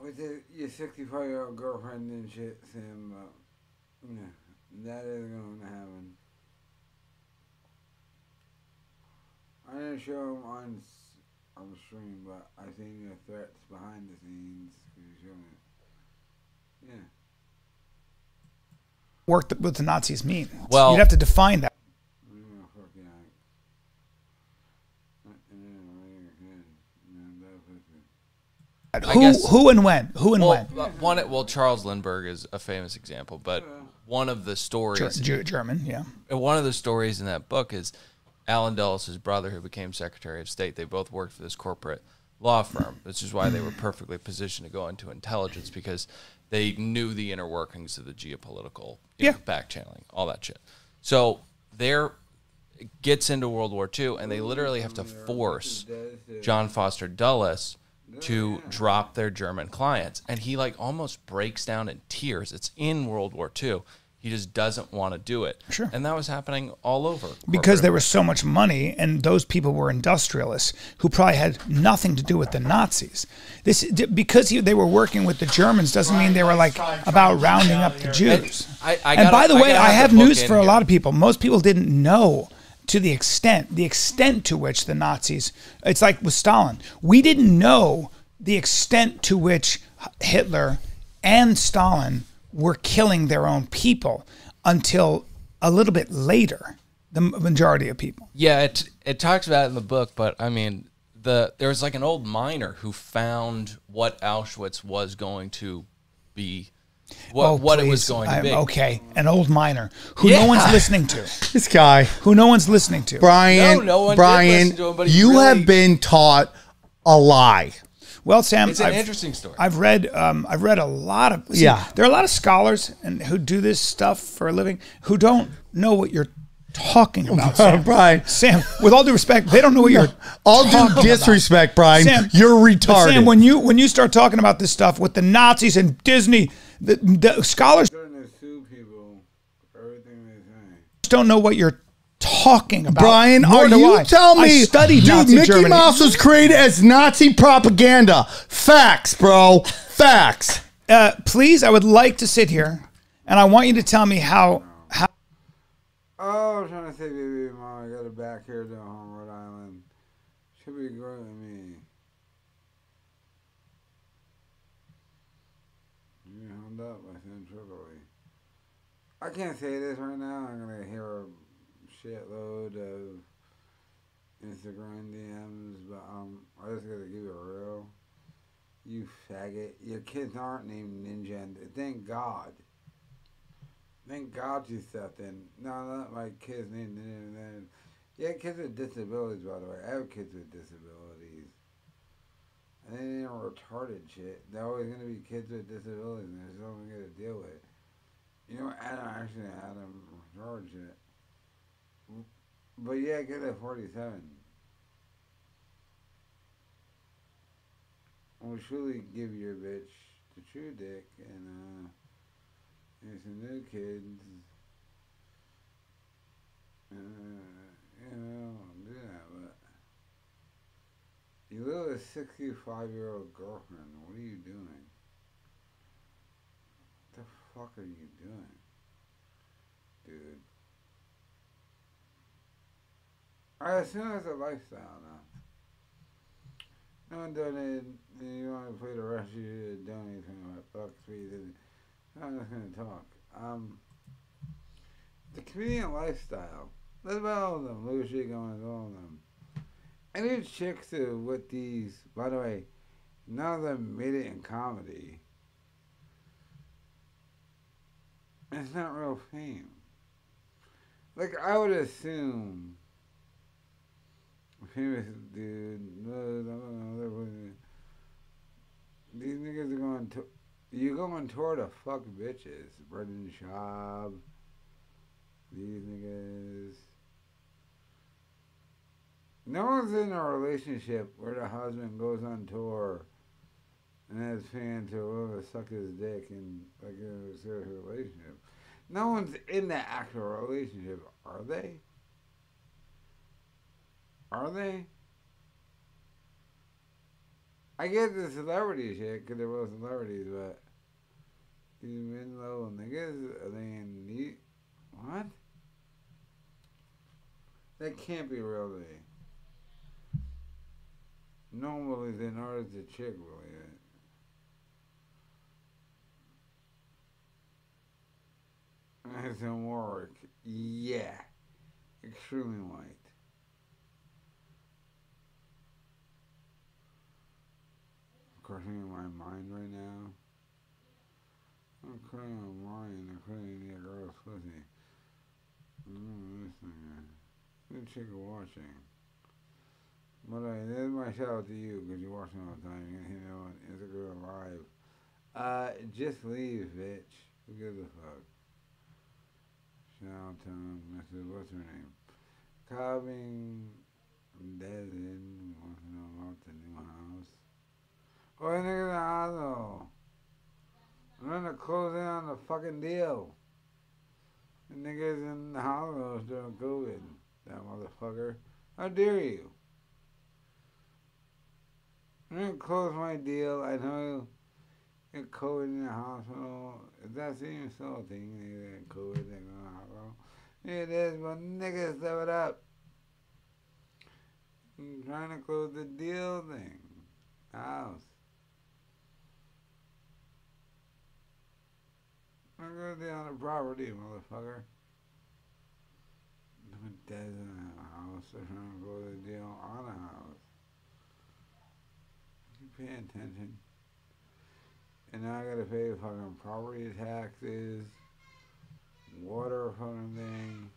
With the, your 65 year old girlfriend and shit, Sam, uh, yeah, that is going to happen. I didn't show him on, s- on the stream, but I seen your threats behind the scenes. 'cause you showed me. Yeah. Work with the Nazis mean. Well- you'd have to define that. I'm gonna fuck you out. And then I'm gonna get- and that pussy. I Who, guess- who, and when? Who and well, when? uh, one well Charles Lindbergh is a famous example, but one of the stories Ger- German, yeah. One of the stories in that book is Allen Dulles' brother, who became Secretary of State. They both worked for this corporate law firm. This is why they were perfectly positioned to go into intelligence because they knew the inner workings of the geopolitical Yeah. back channeling, all that shit. So there gets into World War II, and they literally have to force John Foster Dulles to drop their German clients. And he like almost breaks down in tears. It's in World War II. He just doesn't want to do it. Sure. And that was happening all over. Because corporate there was so much money, and those people were industrialists who probably had nothing to do with the Nazis. This because he, they were working with the Germans doesn't mean they were like about rounding up the Jews. I- I and gotta- by the I way, gotta I have have the book news in for a lot of people. Most people didn't know to the extent the extent to which the Nazis. It's like with Stalin. We didn't know the extent to which Hitler and Stalin were killing their own people until a little bit later. The majority of people. Yeah, it it talks about it in the book, but I mean, the there was like an old miner who found what Auschwitz was going to be, what Oh, what it was please. going to I'm- be. Okay, an old miner who Yeah. no one's listening to. [laughs] This guy, Who no one's listening to. Brian, No, no one Brian, to him, but you really- have been taught a lie. Well, Sam, It's an I've, interesting story. I've read. Um, I've read a lot of. see, Yeah. there are a lot of scholars and who do this stuff for a living who don't know what you're talking [laughs] about, Sam. Brian. Sam, with all due respect, they don't know what you're. [laughs] All talking due about. disrespect, Brian. Sam, you're retarded. Sam, when you when you start talking about this stuff with the Nazis and Disney, the, the scholars Starting to sue people for everything they say. don't know what you're talking about. Brian, are do you I. tell I me, studied dude, Nazi Mickey Germany. Mouse was created as Nazi propaganda. Facts, bro. Facts. Uh, please, I would like to sit here, and I want you to tell me how how Oh, I'm trying to say, baby, mom, I got it back here to home, Rhode Island. Should be great with me. You hung up, I said Tripoli. I can't say this right now. I'm gonna hear a shitload of Instagram DMs, but um, I just gotta keep it real. You faggot. Your kids aren't named Ninja, and thank God. Thank God you stepped in. No, not my kids named Ninja. Yeah, kids with disabilities, by the way. I have kids with disabilities. And they ain't retarded shit. They're always gonna be kids with disabilities, and there's something gotta deal with. You know, Adam actually had them retarded shit. But yeah, get at 47. I'll truly give your bitch the true dick, and uh, there's some new kids. Uh, you know, do that, but you live with a 65 year old girlfriend. What are you doing? What the fuck are you doing? Dude. I assume it's a lifestyle now. No one donated, and you want to play the rest of you donate twenty five bucks for you to I'm just gonna talk. Um the comedian lifestyle. That's about all of them. At going on all of them. Any chicks who with these by the way, none of them made it in comedy. It's not real fame. Like I would assume famous dude. These niggas are going to. You going tour to fuck bitches. Brendan Schaub. These niggas. No one's in a relationship where the husband goes on tour and has fans who will suck his dick and like in a serious relationship. No one's in that actual relationship, are they? Are they? I get the celebrity shit because they're both celebrities, but these men low niggas, are they in need? What? That can't be real to me. No one believes it, nor does the chick believe it. It's in Warwick. Yeah. Extremely white. Crushing in my mind right now. I'm crying on mine. I'm crying in a girl's pussy. This thing. Good chick watching. But I is my shout out to you because you're watching all the time. Hear me on Instagram Live. Uh, just leave, bitch. Who gives a fuck? Shout out to Mrs. What's her name? Cobbing Desmond wants to know about the new house. Oh, that nigga in the hospital. I'm gonna close in on the fucking deal. The niggas in the hospital during COVID. That motherfucker. How dare you? I'm gonna close my deal. I know you get COVID in the hospital. If that's even still a thing, nigga get COVID, to the hospital. It is, but niggas step it up. I'm trying to close the deal thing. House. I'm gonna deal on the property, motherfucker. I'm dead in a house. They're trying to close the deal on a house. You pay attention. And now I gotta pay fucking property taxes, water fucking thing.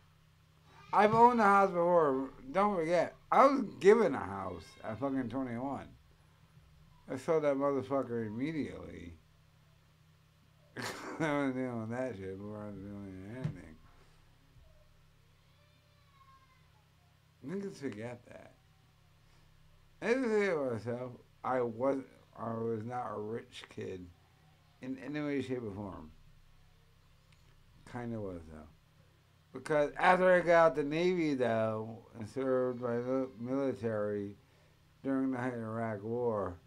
I've owned a house before. Don't forget, I was given a house at fucking 21. I sold that motherfucker immediately. [laughs] I was with that shit before I was doing anything. Niggas forget that. I just say to myself, I was I was not a rich kid in any way, shape, or form. Kinda was though. Because after I got out the Navy, though, and served my military during the Iraq War,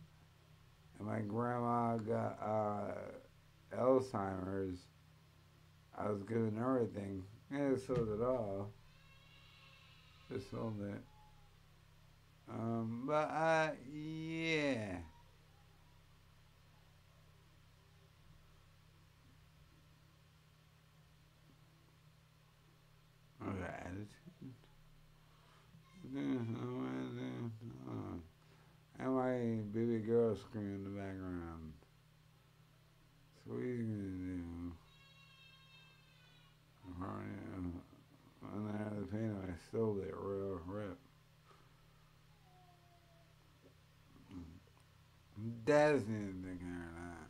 and my grandma got uh, Alzheimer's, I was given everything. And sold it all. Just sold it. Um, but, uh, yeah. Attitude. And my baby girl screaming in the background. What are you gonna do? When I had the paint, I stole it real didn't think of that.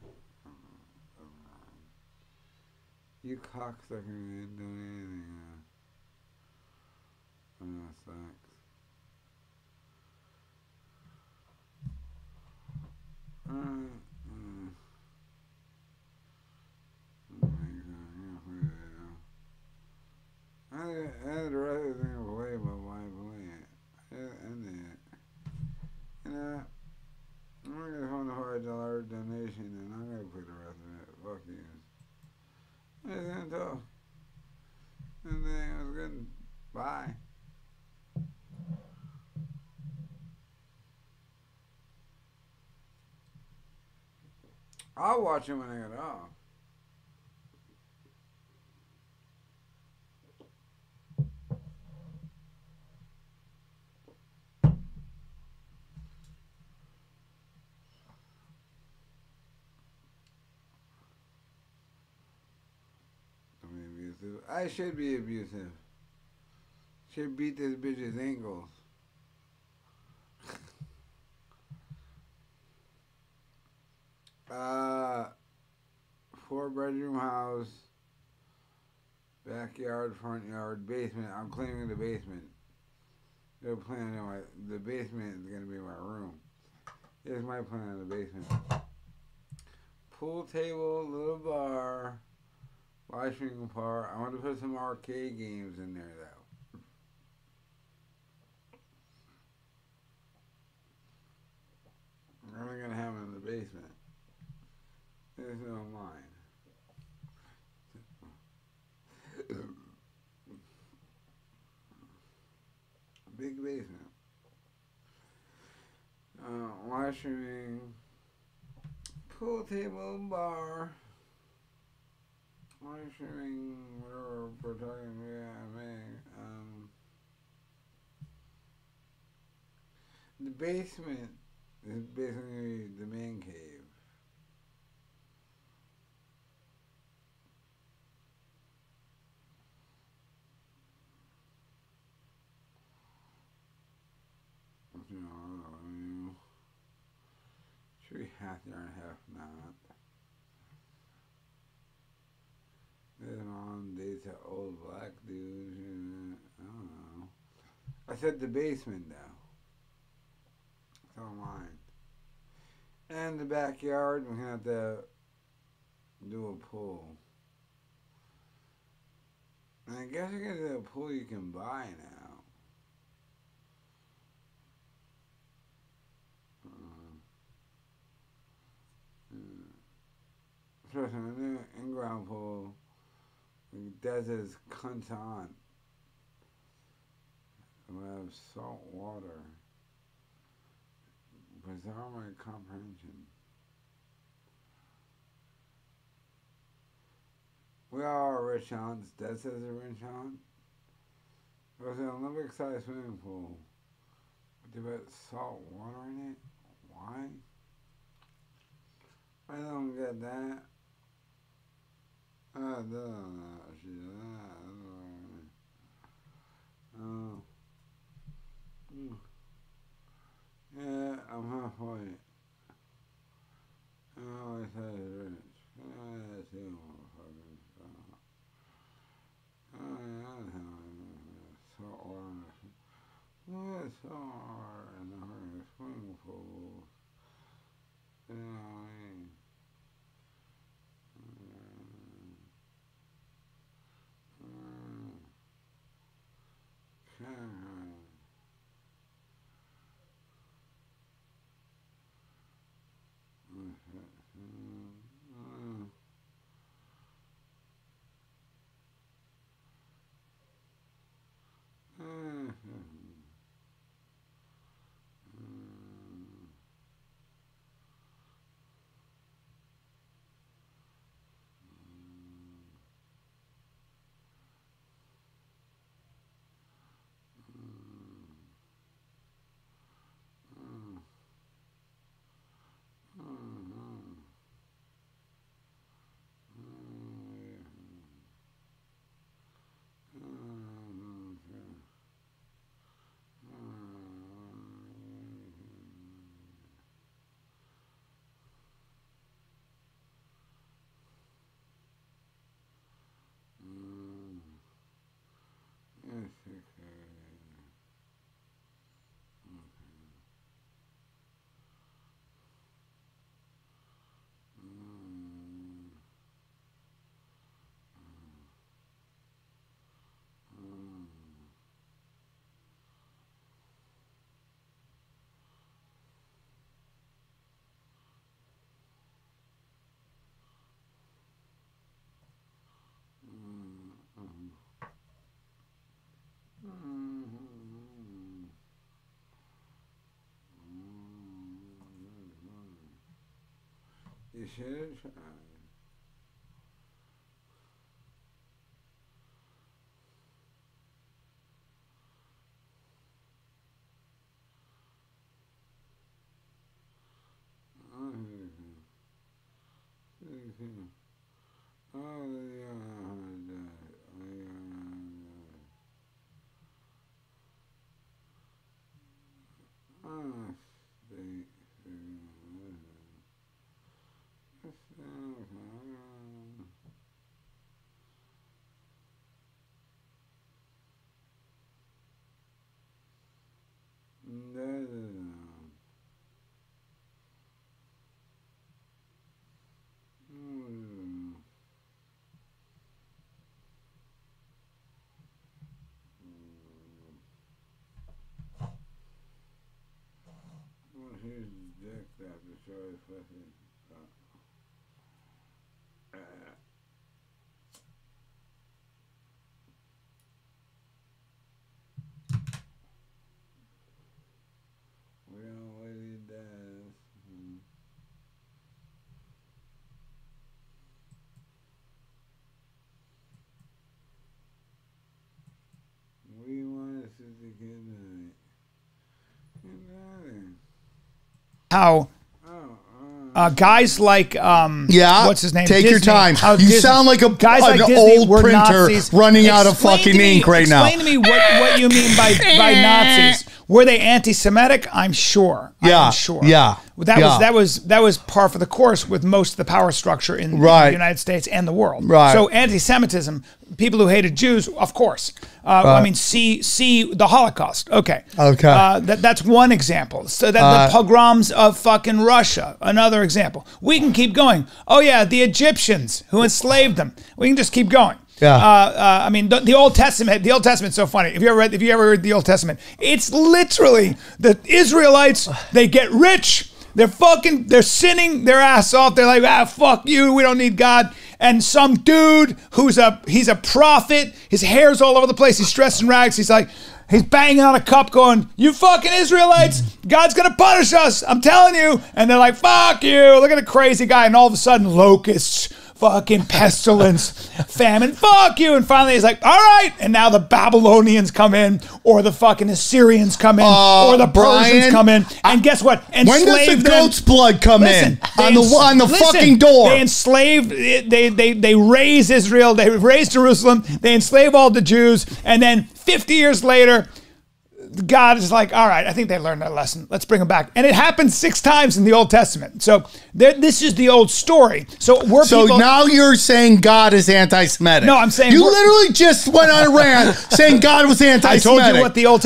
You cocksucker didn't do anything. Uh, oh, sucks. Uh, uh. I had rather think of way about why I believe it. I, I did. You know, I'm gonna find a hard dollar donation and I'm gonna put the rest of it. Fuck you. And then I was good. Bye. I'll watch it when I get off. Don't be abusive. I should be abusive. Should beat this bitch's ankles. [laughs] uh, four bedroom house, backyard, front yard, basement. I'm cleaning the basement. They're planning my the basement is gonna be my room. Here's my plan of the basement. Pool table, little bar, washing bar. I want to put some arcade games in there though. I'm only gonna have them in the basement. There's no mine. [coughs] Big basement. Uh, washing, pool table, bar, washing, whatever we're talking yeah, man. Um, the basement is basically the man cave. You know, I mean, should be half there and half not. Then on dates that old black dudes. yeah, I don't know. I said the basement. It's all mine. And the backyard, we're gonna have to do a pool. And I guess you can do a pool you can buy now. Uh, hmm. Hmm. Especially a new in-ground pool. Desert's cunt on. We have salt water. Bizarre my comprehension. We are rich aunts. Dad says a rich aunt. There's an Olympic sized swimming pool. With about salt water in it. Why? I don't get that. I don't know. She, Oh. Mm. Yeah, I'm halfway. I always say rich. Yeah, that's you, motherfuckers. Oh, yeah, salt water. Yeah, salt water in the swimming pool. You know You should Here's dick after sorry fucking. Uh, uh, we don't what he does. Hmm. We want us to good night. Good night. How uh, guys like um Yeah, what's his name? take your time. how You sound like a- guys an like Disney old printer Nazis. running out of fucking me- ink right now. Explain to me what, what you mean by by Nazis. [laughs] Were they anti-Semitic? I'm sure. Yeah, I'm sure. yeah, That yeah. was that was that was par for the course with most of the power structure in, Right. the United States and the world. Right. So anti-Semitism, people who hated Jews, of course. Uh, I mean, see see the Holocaust. Okay. Okay. Uh, that that's one example. So that Uh, the pogroms of fucking Russia, another example. We can keep going. Oh yeah, the Egyptians who enslaved them. We can just keep going. Yeah. Uh, uh, I mean, the, the Old Testament. The Old Testament's so funny. If you ever read, if you ever read the Old Testament, it's literally the Israelites. They get rich. They're fucking. They're sinning their ass off. They're like, ah, fuck you. We don't need God. And some dude who's a he's a prophet. His hair's all over the place. He's dressed in rags. He's like. He's banging on a cup, going, "You fucking Israelites! God's gonna punish us! I'm telling you!" And they're like, "Fuck you! Look at the crazy guy!" And all of a sudden, locusts, fucking pestilence, [laughs] famine, fuck you. And finally he's like, all right. And now the Babylonians come in, or the fucking Assyrians come in, Uh, or the Persians Brian, come in. And guess what? When does the them. goat's blood come Listen, in on the on the listen, fucking door? They enslaved. They they they raze Israel. They raze Jerusalem. They enslave all the Jews, and then 50 years later. God is like, all right, I think they learned their lesson. Let's bring them back. And it happened six times in the Old Testament. So this is the old story. So we're so people, now you're saying God is anti-Semitic. No, I'm saying you we're- literally just went on a rant [laughs] saying God was anti-Semitic. I told you what the Old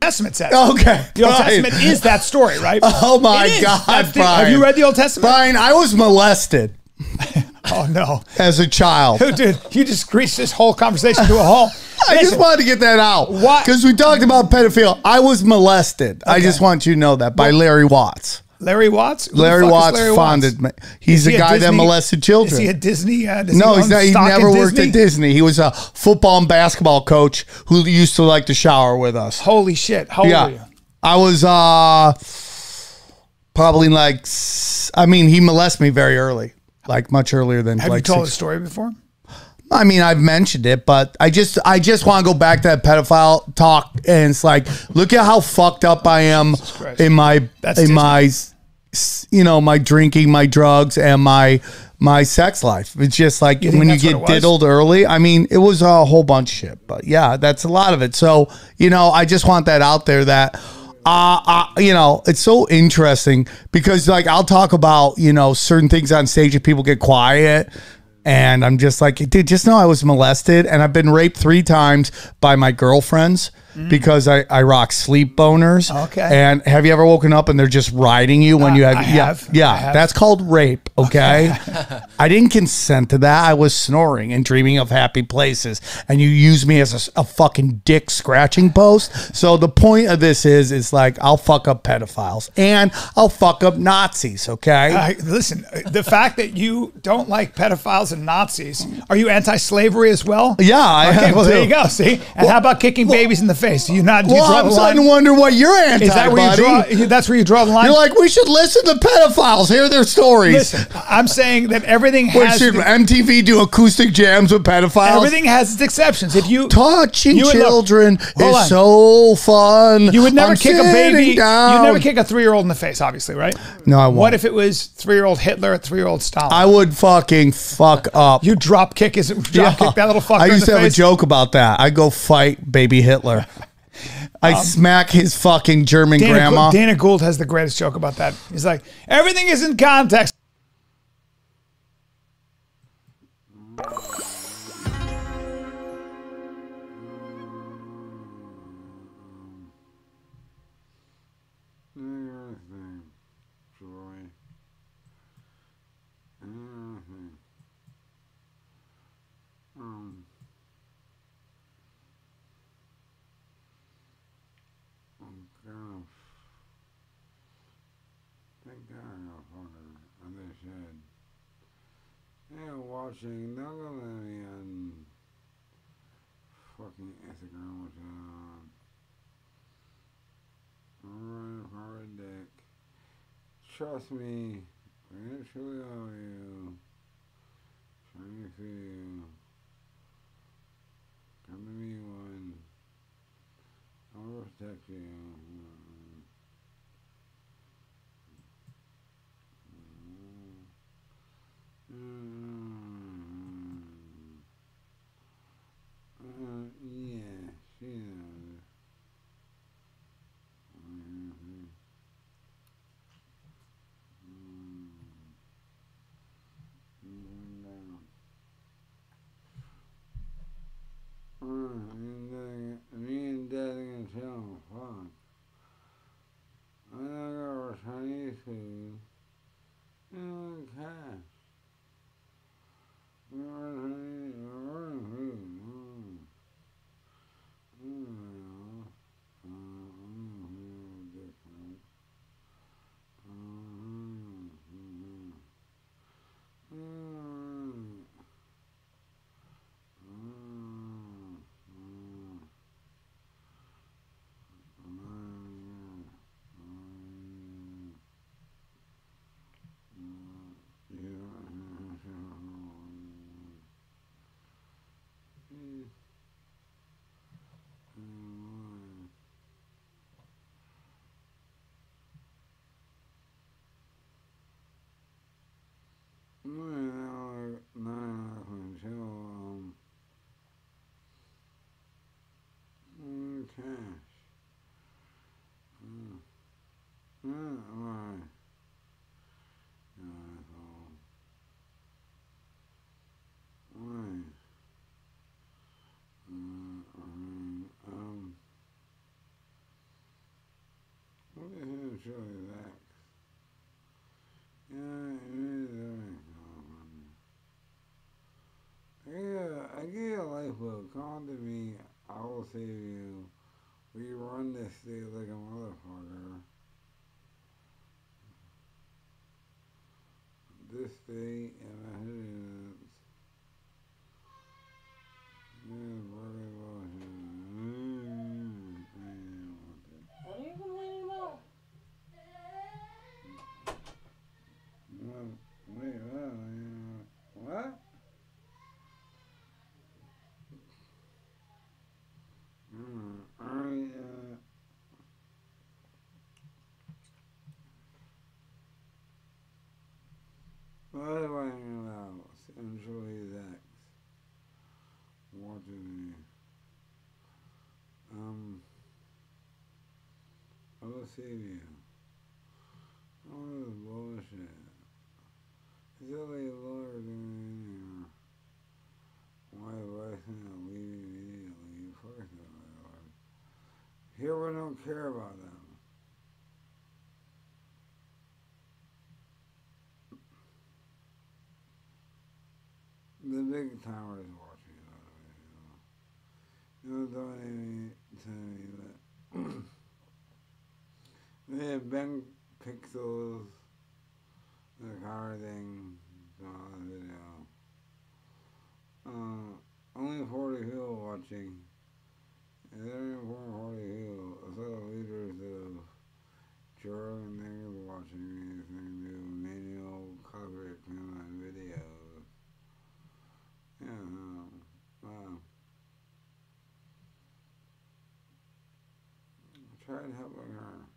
Testament says. Okay, The Old Brian. Testament is that story, right? [laughs] Oh my God, the- Brian! Have you read the Old Testament? Brian, I was molested. [laughs] Oh no, as a child. dude, you just greased this whole conversation to a halt. [laughs] I just wanted to get that out. Because we talked about pedophilia. I was molested. I just want you to know that by Larry Watts. Larry Watts. Who Larry Watts Larry funded me. He's the he a guy that molested children. Is he a Disney? Uh, no, he he's not. He never worked Disney? at Disney. He was a football and basketball coach who used to like to shower with us. Holy shit! How old yeah, are you? I was uh probably like. I mean, he molested me very early, like much earlier than Have like. you told six- the story before? I mean, I've mentioned it, but I just I just want to go back to that pedophile talk, and it's like, look at how fucked up I am in my That's in Disney. my, you know, my drinking, my drugs, and my my sex life. It's just like You when you get what it was? diddled early. I mean, it was a whole bunch of shit, but yeah, that's a lot of it. So you know, I just want that out there that. Uh, uh, you know, it's so interesting because like I'll talk about, you know, certain things on stage and people get quiet. And I'm just like, dude, just know I was molested and I've been raped three times by my girlfriends because I, I rock sleep boners. Okay. And have you ever woken up and they're just riding you when Uh, you have, yeah, have. yeah, I have. that's called rape. Okay. [laughs] I didn't consent to that. I was snoring and dreaming of happy places and you use me as a, a fucking dick scratching post. So the point of this is, is like, I'll fuck up pedophiles and I'll fuck up Nazis. Okay. Uh, listen, the fact that you don't like pedophiles and Nazis, are you anti-slavery as well? Yeah, I okay, well there you go. See, and how about kicking babies in the face? Do you not? You well, draw I'm starting to wonder what you're anti, Is that where buddy. you draw? That's where you draw the line. You're like, we should listen to pedophiles, hear their stories. listen, I'm saying that everything Wait, has should MTV do acoustic jams with pedophiles? everything has its exceptions. If you Touching You look- children on. is so fun. You would never I'm kick a baby. down. You'd never kick a three-year-old in the face, obviously, right? No, I won't. What if it was three-year-old Hitler, three-year-old Stalin? I would fucking fuck up. you drop kick his drop Yeah. kick that little fucker. I in used to have face. a joke about that. I go fight baby Hitler. I Um, smack his fucking German Dana, grandma. Dana Gould has the greatest joke about that. He's like, everything is in context. Watching Nickelodeon. Fucking Instagram was on. Running for a dick. Trust me, gonna truly love you. Trying to you. Come to me one. I'll protect you. Uh, yeah, she knows. Mhm. Mm. Mm, and then, me and Him, fuck. I'm not gonna sure. deceive you. All this bullshit. It's only a lawyer doing here. My immediately, first. Here we don't care about that. Right, how about her?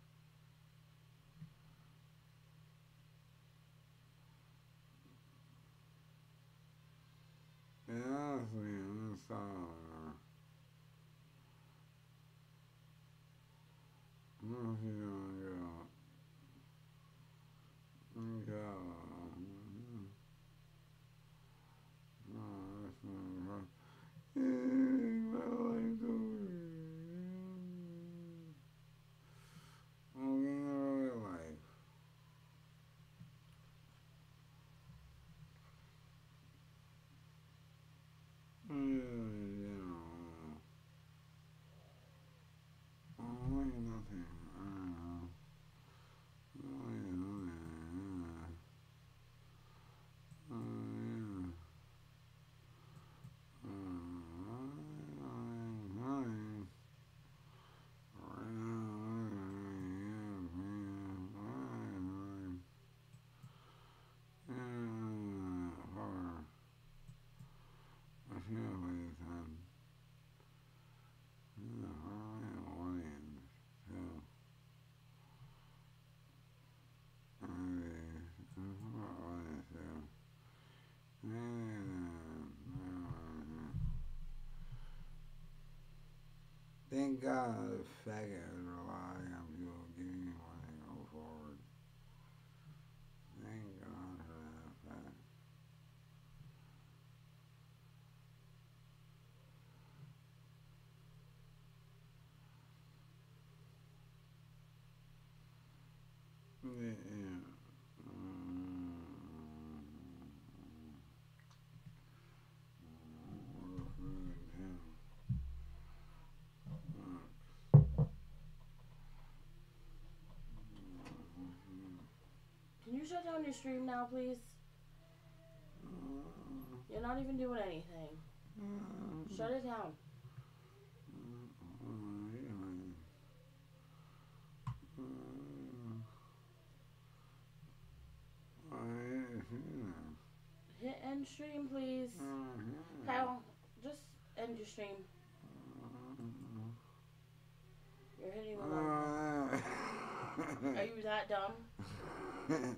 Thank God, faggot. on your stream now, please? You're not even doing anything. Shut it down. Hit end stream, please. Kyle, just end your stream. You're hitting the Are you that dumb? [laughs]